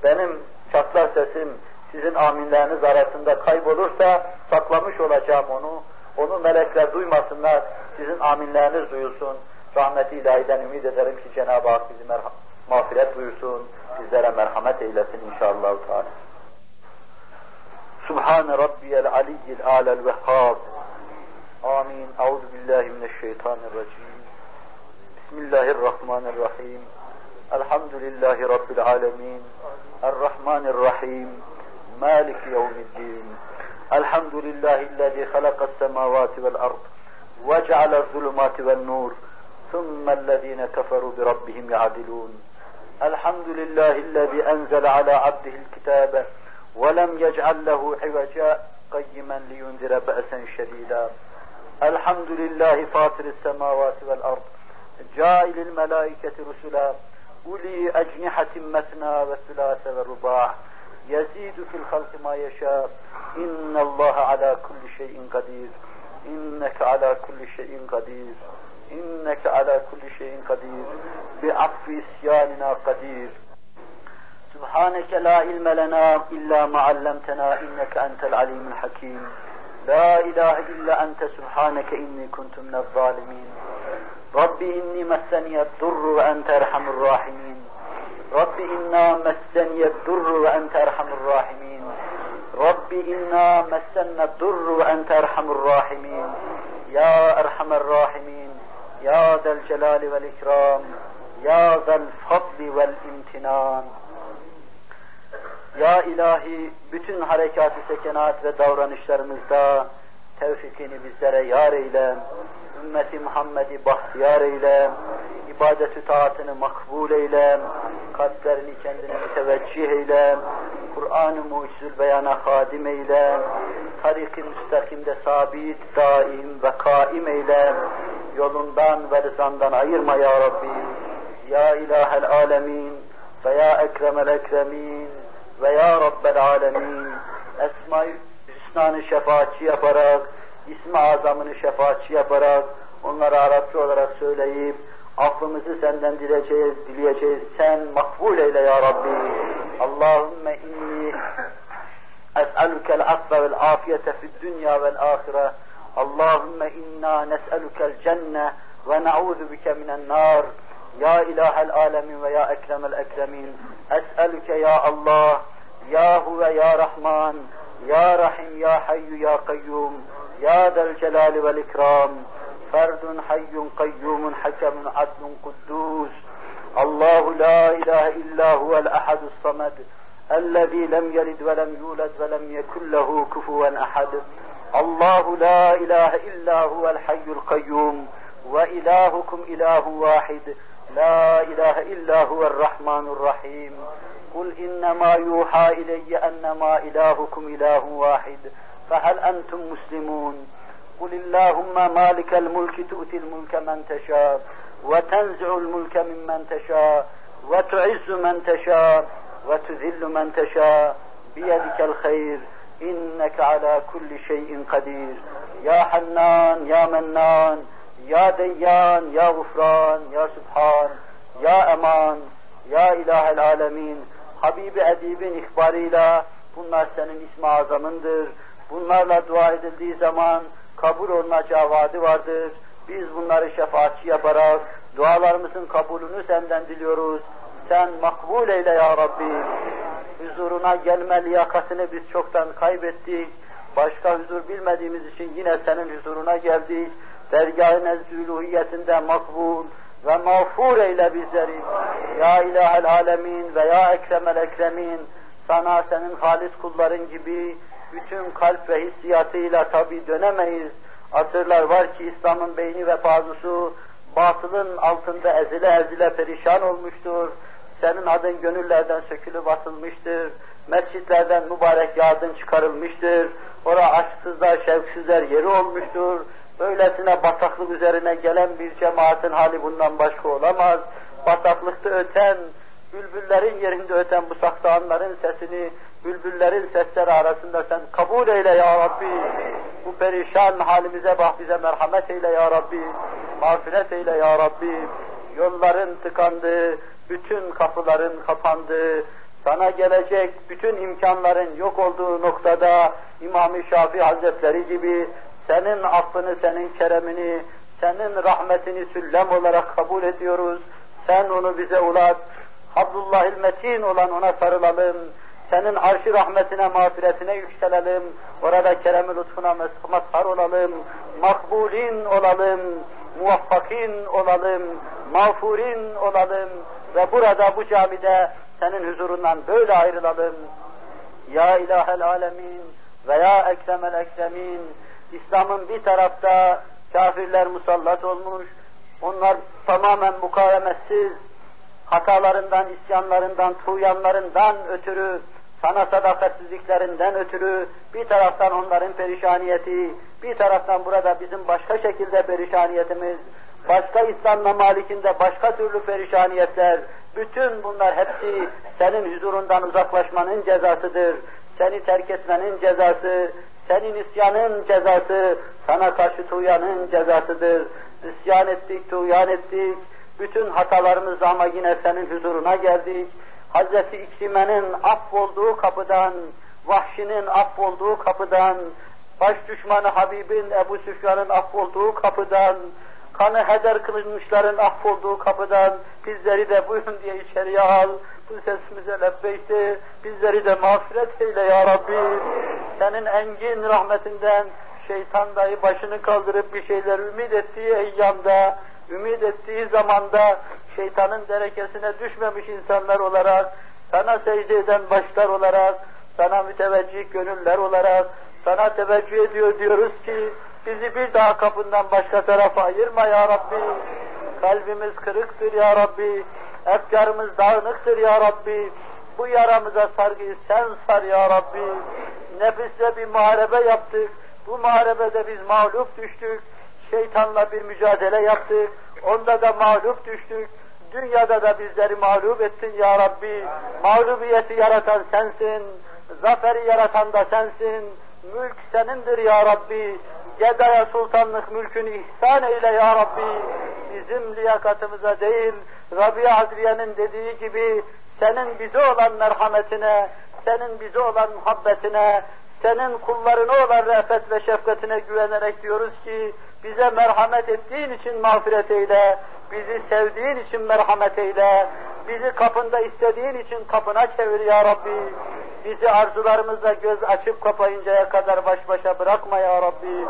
Benim çatlar sesim sizin aminleriniz arasında kaybolursa saklamış olacağım onu. Onu melekler duymasınlar. Sizin aminleriniz duyulsun. Rahmeti ilahiden ümit ederim ki Cenab-ı Hak bizi mağfiret buyursun. Bizlere merhamet eylesin inşallah. Teala. Subhan rabbiyel aliyyil alel vehhab. Amin. Euzu billahi mineşşeytanirracim. Bismillahirrahmanirrahim. Elhamdülillahi rabbil alamin. Errahmanirrahim. مالك يوم الدين. الحمد لله الذي خلق السماوات والأرض وجعل الظلمات والنور. ثم الذين كفروا بربهم يعدلون. الحمد لله الذي أنزل على عبده الكتاب ولم يجعل له عوجا قيما لينذر بأسا شديدا. الحمد لله فاطر السماوات والأرض. جائل الملائكة رسلا. أولي أجنحة مثنى وثلاث ورباع يزيد في الخلق ما يشاء إن الله على كل شيء قدير إنك على كل شيء قدير إنك على كل شيء قدير بعفو إسياننا قدير سبحانك لا علم لنا إلا ما علمتنا إنك أنت العليم الحكيم لا إله إلا أنت سبحانك إني كنت من الظالمين Rabbi inni messeniyet durru ve ente erhamur rahimin. Rabbi inna messeniyet durru ve ente erhamur rahimin. Rabbi inna messenne durru ve ente erhamur rahimin. Ya erhamer rahimin. Ya del celali vel ikram. Ya zel fadli vel imtinan. Ya ilahi bütün harekatı sekenat ve davranışlarımızda tevfikini bizlere yar eyle ümmeti Muhammed'i bahtiyar eyle, ibadet-ü taatını makbul eyle, kalplerini kendine müteveccih eyle, Kur'an-ı mucizül beyana hadim eyle, tarik-i müstakimde sabit, daim ve kaim eyle, yolundan ve rızandan ayırma ya Rabbi. Ya ilahel alemin ve ya ekremel ekremin ve ya rabbel alemin esma-i hüsnanı şefaatçi yaparak, ismi azamını şefaatçi yaparak, onlara Arapça olarak söyleyip, affımızı senden dileyeceğiz, dileyeceğiz. Sen makbul eyle ya Rabbi. Allahümme inni es'alukel affe vel afiyete fid dünya vel ahire. Allahümme inna nes'alukel cenne ve na'udhu bike minen nar. Ya ilahel alemin ve ya ekremel ekremin. Es'aluke ya Allah, ya huve ya Rahman, ya Rahim, ya Hayyu, ya Kayyum, Del Celali vel İkram. فرد حي قيوم حكم عدل قدوس. الله لا إله إلا هو الأحد الصمد الذي لم يلد ولم يولد ولم يكن له كفوا أحد. الله لا إله إلا هو الحي القيوم وإلهكم إله واحد. لا إله إلا هو الرحمن الرحيم. قل إنما يوحى إلي أنما إلهكم إله واحد. فهل أنتم مسلمون قل اللهم مالك الملك تؤتي الملك من تشاء وتنزع الملك ممن تشاء وتعز من تشاء وتذل من تشاء بيدك الخير إنك على كل شيء قدير يا حنان يا منان يا ديان يا غفران يا سبحان يا أمان يا إله العالمين Habibi Edib'in ihbarıyla bunlar senin ismi azamındır. Bunlarla dua edildiği zaman kabul olunacağı vaadi vardır. Biz bunları şefaatçi yaparak dualarımızın kabulünü senden diliyoruz. Sen makbul eyle ya Rabbi. Huzuruna gelme liyakatını biz çoktan kaybettik. Başka huzur bilmediğimiz için yine senin huzuruna geldik. Dergâh-ı nezdülühiyetinde makbul ve mağfur eyle bizleri. Ya ilahel alemin ve ya ekremel ekremin. Sana senin halis kulların gibi bütün kalp ve hissiyatıyla tabi dönemeyiz. Asırlar var ki İslam'ın beyni ve pazusu batılın altında ezile ezile perişan olmuştur. Senin adın gönüllerden sökülüp atılmıştır. Mescitlerden mübarek yardın çıkarılmıştır. Ora aşksızlar, şevksizler yeri olmuştur. Böylesine bataklık üzerine gelen bir cemaatin hali bundan başka olamaz. Bataklıkta öten, bülbüllerin yerinde öten bu saksanların sesini bülbüllerin sesleri arasında sen kabul eyle ya Rabbi. Bu perişan halimize bak bize merhamet eyle ya Rabbi. Mağfiret eyle ya Rabbi. Yolların tıkandığı, bütün kapıların kapandığı, sana gelecek bütün imkanların yok olduğu noktada İmam-ı Şafii Hazretleri gibi senin affını, senin keremini, senin rahmetini süllem olarak kabul ediyoruz. Sen onu bize ulat. Abdullahil Metin olan ona sarılalım senin arş rahmetine, mağfiretine yükselelim. Orada kerem-i lütfuna mazhar olalım. Makbulin olalım. Muvaffakin olalım. Mağfurin olalım. Ve burada bu camide senin huzurundan böyle ayrılalım. Ya ilahel alemin ve ya ekremel ekremin. İslam'ın bir tarafta kafirler musallat olmuş. Onlar tamamen mukavemetsiz, hatalarından, isyanlarından, tuğyanlarından ötürü sana sadakatsizliklerinden ötürü bir taraftan onların perişaniyeti, bir taraftan burada bizim başka şekilde perişaniyetimiz, başka İslam memalikinde başka türlü perişaniyetler, bütün bunlar hepsi senin huzurundan uzaklaşmanın cezasıdır. Seni terk etmenin cezası, senin isyanın cezası, sana karşı tuğyanın cezasıdır. İsyan ettik, tuğyan ettik, bütün hatalarımızla ama yine senin huzuruna geldik Hazreti İkrime'nin affolduğu kapıdan, Vahşi'nin affolduğu kapıdan, baş düşmanı Habib'in, Ebu Süfyan'ın affolduğu kapıdan, kanı heder kılınmışların affolduğu kapıdan bizleri de buyurun diye içeriye al. Bu sesimize lebbeyte, bizleri de mağfiret eyle ya Rabbi. Senin engin rahmetinden şeytan dahi başını kaldırıp bir şeyler ümit ettiği eyyamda, ümit ettiği zamanda şeytanın derekesine düşmemiş insanlar olarak sana secde eden başlar olarak, sana müteveccih gönüller olarak, sana teveccüh ediyor diyoruz ki, bizi bir daha kapından başka tarafa ayırma ya Rabbi. Kalbimiz kırıktır ya Rabbi. Efkarımız dağınıktır ya Rabbi. Bu yaramıza sargıyı sen sar ya Rabbi. Nefisle bir muharebe yaptık. Bu muharebede biz mağlup düştük. Şeytanla bir mücadele yaptık. Onda da mağlup düştük. Dünyada da bizleri mağlup ettin ya Rabbi. Mağlubiyeti yaratan sensin. Zaferi yaratan da sensin. Mülk senindir ya Rabbi. Gedaya sultanlık mülkünü ihsan eyle ya Rabbi. Bizim liyakatımıza değil, Rabia Adriye'nin dediği gibi senin bize olan merhametine, senin bize olan muhabbetine, senin kullarına olan re'fet ve şefkatine güvenerek diyoruz ki bize merhamet ettiğin için mağfiret eyle, bizi sevdiğin için merhamet eyle, bizi kapında istediğin için kapına çevir ya Rabbi. Bizi arzularımızla göz açıp kapayıncaya kadar baş başa bırakma ya Rabbi.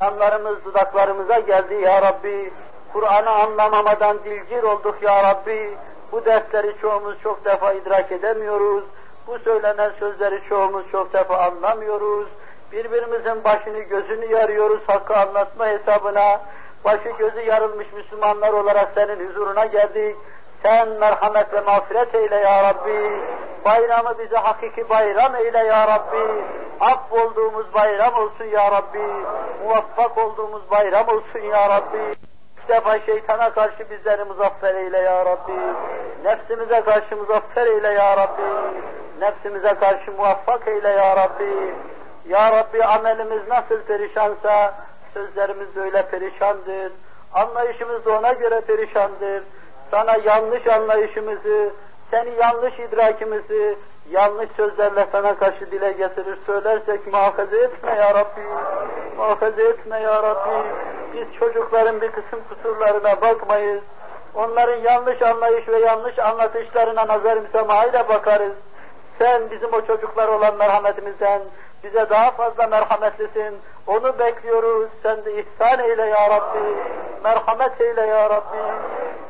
Anlarımız dudaklarımıza geldi ya Rabbi. Kur'an'ı anlamamadan dilgir olduk ya Rabbi. Bu dersleri çoğumuz çok defa idrak edemiyoruz. Bu söylenen sözleri çoğumuz çok defa anlamıyoruz. Birbirimizin başını gözünü yarıyoruz hakkı anlatma hesabına. Başı gözü yarılmış Müslümanlar olarak senin huzuruna geldik. Sen merhamet ve mağfiret eyle ya Rabbi. Bayramı bize hakiki bayram eyle ya Rabbi. Affolduğumuz bayram olsun ya Rabbi. Muvaffak olduğumuz bayram olsun ya Rabbi. İlk defa şeytana karşı bizleri muzaffer eyle ya Rabbi. Nefsimize karşı muzaffer eyle ya Rabbi. Nefsimize karşı muvaffak eyle ya Rabbi. Ya Rabbi amelimiz nasıl perişansa sözlerimiz de öyle perişandır. Anlayışımız da ona göre perişandır. Sana yanlış anlayışımızı, seni yanlış idrakimizi, yanlış sözlerle sana karşı dile getirir söylersek muhafaza etme ya Rabbi. Muhafaza etme ya Rabbi. Biz çocukların bir kısım kusurlarına bakmayız. Onların yanlış anlayış ve yanlış anlatışlarına nazar müsamahayla bakarız. Sen bizim o çocuklar olan merhametimizden bize daha fazla merhametlisin. Onu bekliyoruz. Sen de ihsan eyle ya Rabbi. Merhamet eyle ya Rabbi.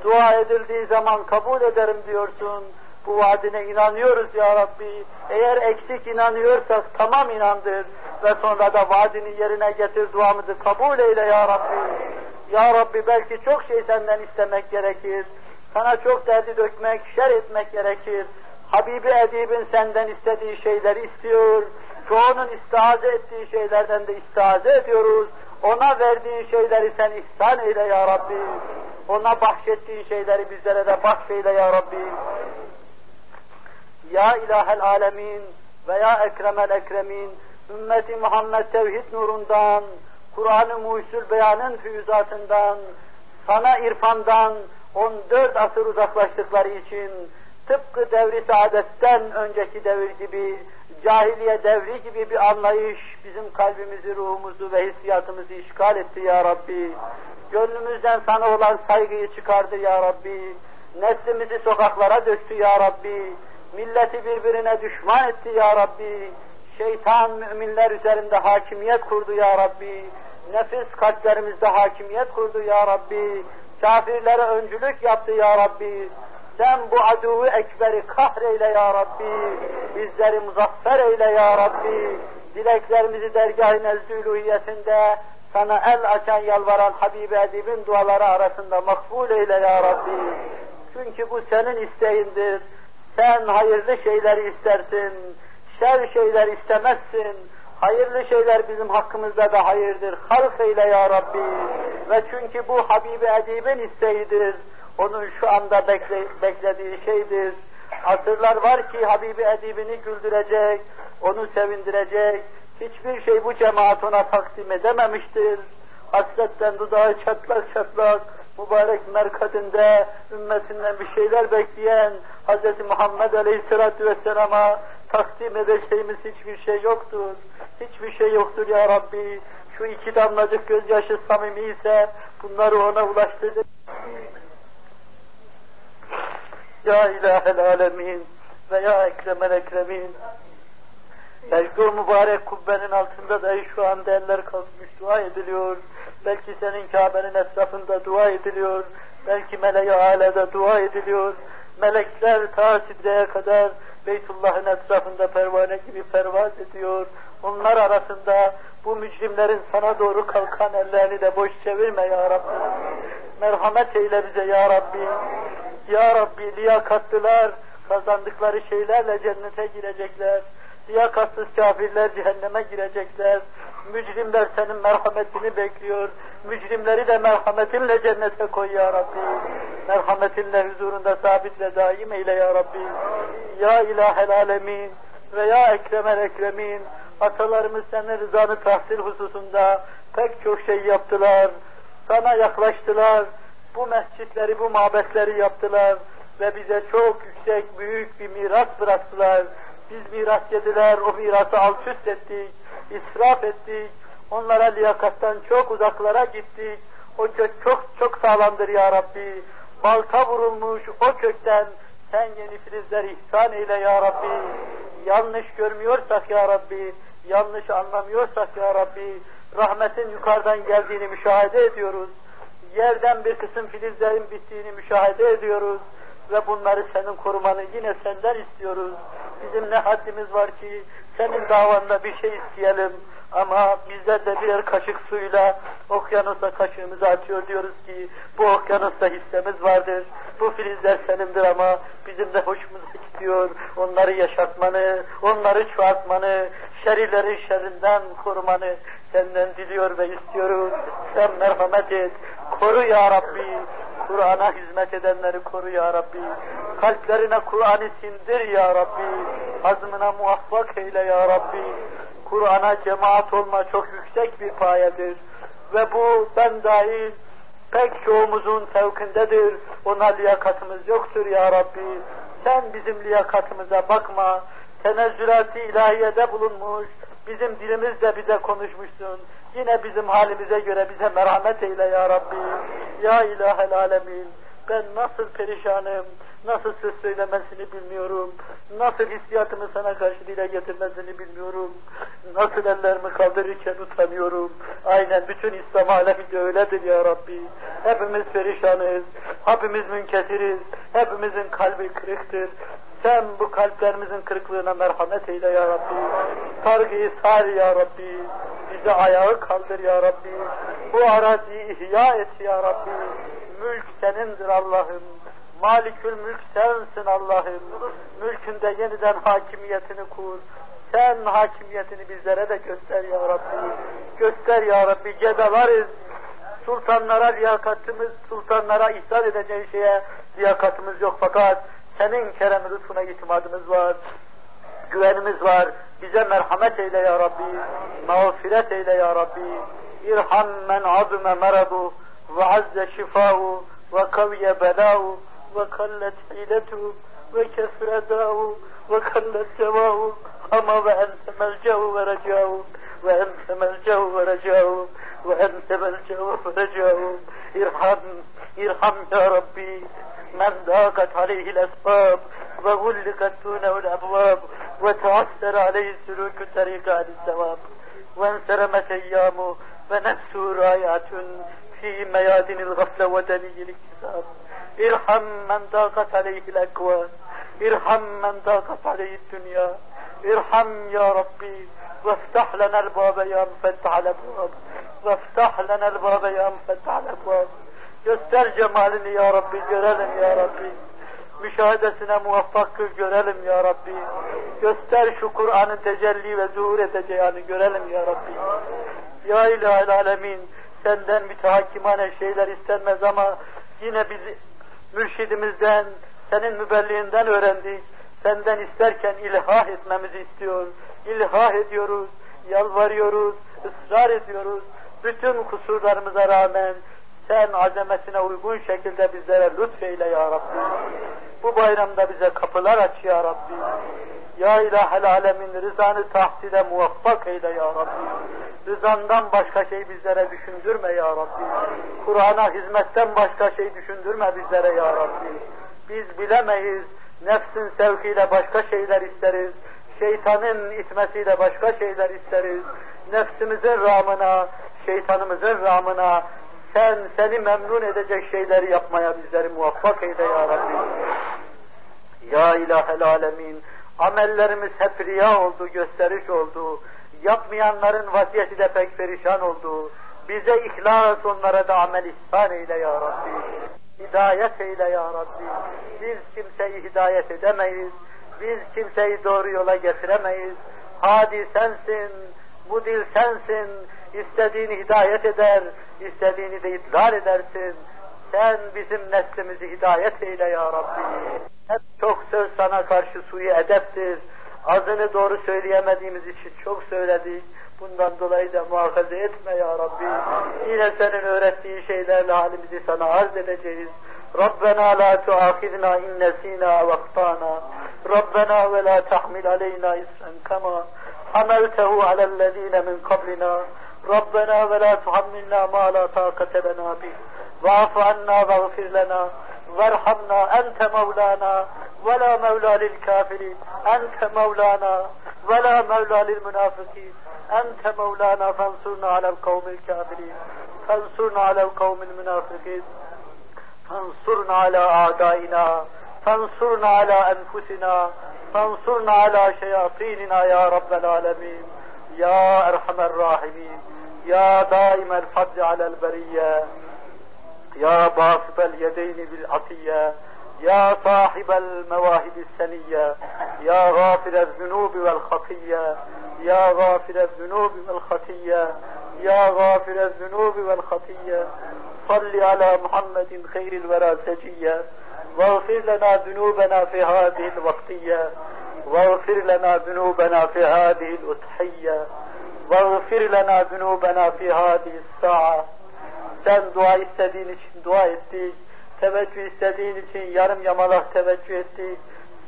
Dua edildiği zaman kabul ederim diyorsun. Bu vaadine inanıyoruz ya Rabbi. Eğer eksik inanıyorsak tamam inandır. Ve sonra da vaadini yerine getir duamızı kabul eyle ya Rabbi. Ya Rabbi belki çok şey senden istemek gerekir. Sana çok derdi dökmek, şer etmek gerekir. Habibi Edib'in senden istediği şeyleri istiyor. Çoğunun istihaze ettiği şeylerden de istihaze ediyoruz. Ona verdiğin şeyleri sen ihsan eyle ya Rabbi. Ona bahşettiğin şeyleri bizlere de bahşeyle ya Rabbi. Ya ilahel alemin ve ya ekremel ekremin ümmeti Muhammed tevhid nurundan, Kur'an-ı Muhyüsül Beyan'ın füyüzatından, sana irfandan 14 asır uzaklaştıkları için tıpkı devri saadetten önceki devir gibi, cahiliye devri gibi bir anlayış bizim kalbimizi, ruhumuzu ve hissiyatımızı işgal etti ya Rabbi. Gönlümüzden sana olan saygıyı çıkardı ya Rabbi. Neslimizi sokaklara döktü ya Rabbi. Milleti birbirine düşman etti ya Rabbi. Şeytan müminler üzerinde hakimiyet kurdu ya Rabbi. Nefis kalplerimizde hakimiyet kurdu ya Rabbi. Kafirlere öncülük yaptı ya Rabbi. Sen bu aduvu ekberi kahreyle ya Rabbi. Bizleri muzaffer eyle ya Rabbi. Dileklerimizi dergâh-ı nezdülühiyetinde sana el açan yalvaran Habibi Edib'in duaları arasında makbul eyle ya Rabbi. Çünkü bu senin isteğindir. Sen hayırlı şeyleri istersin. Şer şeyler istemezsin. Hayırlı şeyler bizim hakkımızda da hayırdır. Halk eyle ya Rabbi. Ve çünkü bu Habibi Edib'in isteğidir. Onun şu anda bekle, beklediği şeydir. Asırlar var ki Habibi Edib'ini güldürecek, onu sevindirecek. Hiçbir şey bu cemaat ona takdim edememiştir. Hasretten dudağı çatlak çatlak, mübarek merkadinde ümmetinden bir şeyler bekleyen Hz. Muhammed Aleyhisselatü Vesselam'a takdim edeceğimiz hiçbir şey yoktur. Hiçbir şey yoktur ya Rabbi. Şu iki damlacık gözyaşı samimi ise bunları ona ulaştırdı. Ya ilahel alemin ve ya ekremel ekremin. Belki mübarek kubbenin altında da şu anda eller kalkmış dua ediliyor. Belki senin Kabe'nin etrafında dua ediliyor. Belki meleği alede dua ediliyor. Melekler ta sidreye kadar Beytullah'ın etrafında pervane gibi pervaz ediyor. Onlar arasında bu mücrimlerin sana doğru kalkan ellerini de boş çevirme ya Rabbi. Merhamet eyle bize ya Rabbi. Ya Rabbi liyakatlılar kazandıkları şeylerle cennete girecekler. Liyakatsız kafirler cehenneme girecekler. Mücrimler senin merhametini bekliyor. Mücrimleri de merhametinle cennete koy ya Rabbi. Merhametinle huzurunda sabitle daim eyle ya Rabbi. Ya ilahel alemin ve ya ekremel ekremin. Atalarımız senin rızanı tahsil hususunda pek çok şey yaptılar. Sana yaklaştılar. Bu mescitleri, bu mabetleri yaptılar ve bize çok yüksek, büyük bir miras bıraktılar. Biz miras yediler, o mirası alt üst ettik, israf ettik, onlara liyakattan çok uzaklara gittik. O kök çok çok sağlamdır ya Rabbi. Balta vurulmuş o kökten sen yeni filizler ihsan eyle ya Rabbi. Yanlış görmüyorsak ya Rabbi, yanlış anlamıyorsak ya Rabbi, rahmetin yukarıdan geldiğini müşahede ediyoruz. Yerden bir kısım filizlerin bittiğini müşahede ediyoruz ve bunları senin korumanı yine senden istiyoruz. Bizim ne haddimiz var ki senin davanda bir şey isteyelim ama bizler de birer kaşık suyla okyanusa kaşığımızı atıyor diyoruz ki bu okyanusta hissemiz vardır. Bu filizler senindir ama bizim de hoşumuza gidiyor. Onları yaşatmanı, onları çoğaltmanı, şerilerin şerrinden korumanı senden diliyor ve istiyoruz. Sen merhamet et. Koru ya Rabbi. Kur'an'a hizmet edenleri koru ya Rabbi. Kalplerine Kur'an'ı sindir ya Rabbi. Hazmına muvaffak eyle ya Rabbi. Kur'an'a cemaat olma çok yüksek bir payedir. Ve bu ben dahil pek çoğumuzun fevkindedir. Ona liyakatımız yoktur ya Rabbi. Sen bizim liyakatımıza bakma. Tenezzülat-ı ilahiyede bulunmuş. Bizim dilimizle bize konuşmuşsun. Yine bizim halimize göre bize merhamet eyle ya Rabbi. Ya ilahel alemin. Ben nasıl perişanım, nasıl söz söylemesini bilmiyorum, nasıl hissiyatımı sana karşı dile getirmesini bilmiyorum, nasıl ellerimi kaldırırken utanıyorum. Aynen bütün İslam alemi de öyledir ya Rabbi. Hepimiz perişanız, hepimiz münkesiriz, hepimizin kalbi kırıktır. Sen bu kalplerimizin kırıklığına merhamet eyle ya Rabbi. Sargıyı sar ya Rabbi. Bize ayağı kaldır ya Rabbi. Bu araziyi ihya et ya Rabbi. Mülk senindir Allah'ım. Malikül mülk sensin Allah'ım. Mülkünde yeniden hakimiyetini kur. Sen hakimiyetini bizlere de göster ya Rabbi. Göster ya Rabbi. Cedalarız. Sultanlara liyakatımız, sultanlara ihsan edeceği şeye liyakatımız yok fakat senin kerem lütfuna itimadımız var. Güvenimiz var. Bize merhamet eyle ya Rabbi. Mağfiret eyle ya Rabbi. İrham men azme meradu ve azze şifau ve kaviye belau ve kallet hiletu ve kesre da'u ve kallet cevau ama ve ente melcehu ve recau ve ente melcehu ve recau melcehu ve recau irham irham ya Rabbi من ضاقت عليه الأسباب وغلقت دونه الأبواب وتعثر عليه سلوك الطريق عن الثواب وانسرمت أيامه ونفسه رايعة في ميادن الغفلة ودني الاكتساب ارحم من ضاقت عليه الأكوان. ارحم من ضاقت عليه الدنيا ارحم يا ربي وافتح لنا الباب يا مفتح الأبواب وافتح لنا الباب يا مفتح الأبواب Göster cemalini ya Rabbi, görelim ya Rabbi. Müşahedesine muvaffak kıl, görelim ya Rabbi. Göster şu Kur'an'ın tecelli ve zuhur edeceğini görelim ya Rabbi. Ya ilahel alemin, senden mütehakkimane şeyler istenmez ama yine biz mürşidimizden, senin mübelliğinden öğrendik. Senden isterken ilhah etmemizi istiyor. İlhah ediyoruz, yalvarıyoruz, ısrar ediyoruz. Bütün kusurlarımıza rağmen sen azametine uygun şekilde bizlere lütfeyle ya Rabbi. Bu bayramda bize kapılar aç ya Rabbi. Ya ilahel alemin rızanı tahsile muvaffak eyle ya Rabbi. Rızandan başka şey bizlere düşündürme ya Rabbi. Kur'an'a hizmetten başka şey düşündürme bizlere ya Rabbi. Biz bilemeyiz. Nefsin sevkiyle başka şeyler isteriz. Şeytanın itmesiyle başka şeyler isteriz. Nefsimizin ramına, şeytanımızın ramına, sen seni memnun edecek şeyleri yapmaya bizleri muvaffak eyle ya Rabbi. Ya ilahel alemin, amellerimiz hep riya oldu, gösteriş oldu. Yapmayanların vaziyeti de pek perişan oldu. Bize ihlas, onlara da amel ihsan eyle ya Rabbi. Hidayet eyle ya Rabbi. Biz kimseyi hidayet edemeyiz. Biz kimseyi doğru yola getiremeyiz. Hadi sensin, bu dil sensin. İstediğini hidayet eder, istediğini de idlal edersin. Sen bizim neslimizi hidayet eyle ya Rabbi. Hep çok söz sana karşı suyu edeptir. Azını doğru söyleyemediğimiz için çok söyledik. Bundan dolayı da muhafaza etme ya Rabbi. Yine senin öğrettiğin şeylerle halimizi sana arz edeceğiz. ربنا لا تؤاخذنا إن نسينا واخطأنا ربنا ولا تحمل علينا إسرا كما حملته على الذين من قبلنا ربنا ولا تحملنا ما لا طاقة لنا به واعف عنا واغفر لنا وارحمنا أنت مولانا ولا مولى للكافرين أنت مولانا ولا مولى للمنافقين أنت مولانا فانصرنا على القوم الكافرين فانصرنا على القوم المنافقين فانصرنا على أعدائنا فانصرنا على أنفسنا فانصرنا على شياطيننا يا رب العالمين يا أرحم الراحمين يا دائم الفضل على البرية. يا باسط اليدين بالعطية يا صاحب المواهب السنية يا غافر الذنوب والخطية يا غافر الذنوب والخطية يا غافر الذنوب والخطية صل على محمد خير الورى سجية. واغفر لنا ذنوبنا في هذه الوقتية. واغفر لنا ذنوبنا في هذه الأضحية. واغفر لنا ذنوبنا في هذه الساعة. Sen dua istediğin için dua ettik. Teveccüh istediğin için yarım yamalak teveccüh ettik.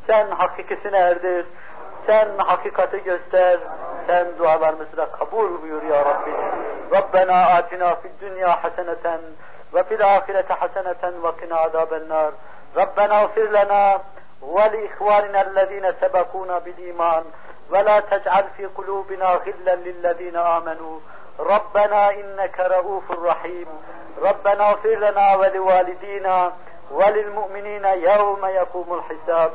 Sen hakikisini erdir. Sen hakikati göster. Sen dualarımızı da kabul buyur ya Rabbi. Rabbena atina fid dünya haseneten ve fil ahirete haseneten ve kina azaben nar. Rabbena ufir lana ve li ihvanina sebekuna bil iman ve la tec'al fi kulubina gillen lillezine amenu. ربنا إنك رؤوف رحيم. ربنا اغفر لنا ولوالدينا وللمؤمنين يوم يقوم الحساب.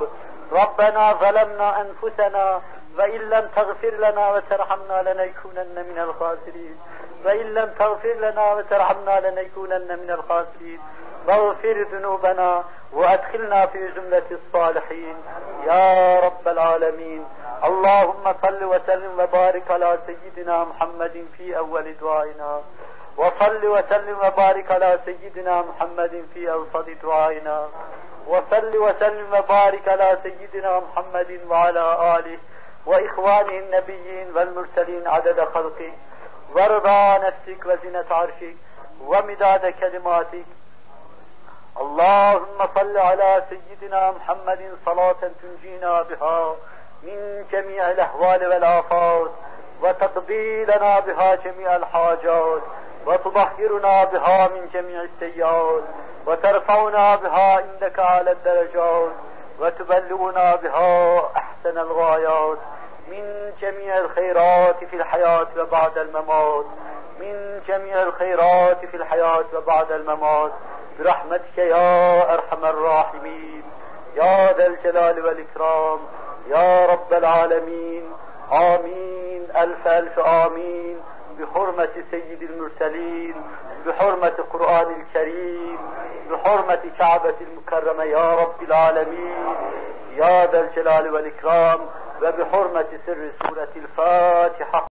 ربنا ظلمنا أنفسنا وإن لم تغفر لنا وترحمنا لنكونن من الخاسرين. وإن لم تغفر لنا وترحمنا لنكونن من الخاسرين. واغفر ذنوبنا وأدخلنا في جملة الصالحين. يا رب العالمين. اللهم صل وسلم وبارك على سيدنا محمد في أول دعائنا. وصل وسلم وبارك على سيدنا محمد في أوسط دعائنا. وصل وسلم وبارك على سيدنا محمد وعلى آله وإخوانه النبيين والمرسلين عدد خلقك ورضا نفسك وزنة عرشك ومداد كلماتك. اللهم صل على سيدنا محمد صلاة تنجينا بها من جميع الأهوال والآفات وتقضي لنا بها جميع الحاجات وتطهرنا بها من جميع السيئات وترفعنا بها عندك على الدرجات. وتبلغنا بها أحسن الغايات من جميع الخيرات في الحياة وبعد الممات. من جميع الخيرات في الحياة وبعد الممات. برحمتك يا أرحم الراحمين. يا ذا الجلال والإكرام. يا رب العالمين. آمين. ألف ألف آمين. بحرمة سيد المرسلين بحرمة القرآن الكريم بحرمة كعبة المكرمة يا رب العالمين يا ذا الجلال والإكرام وبحرمة سر سورة الفاتحة.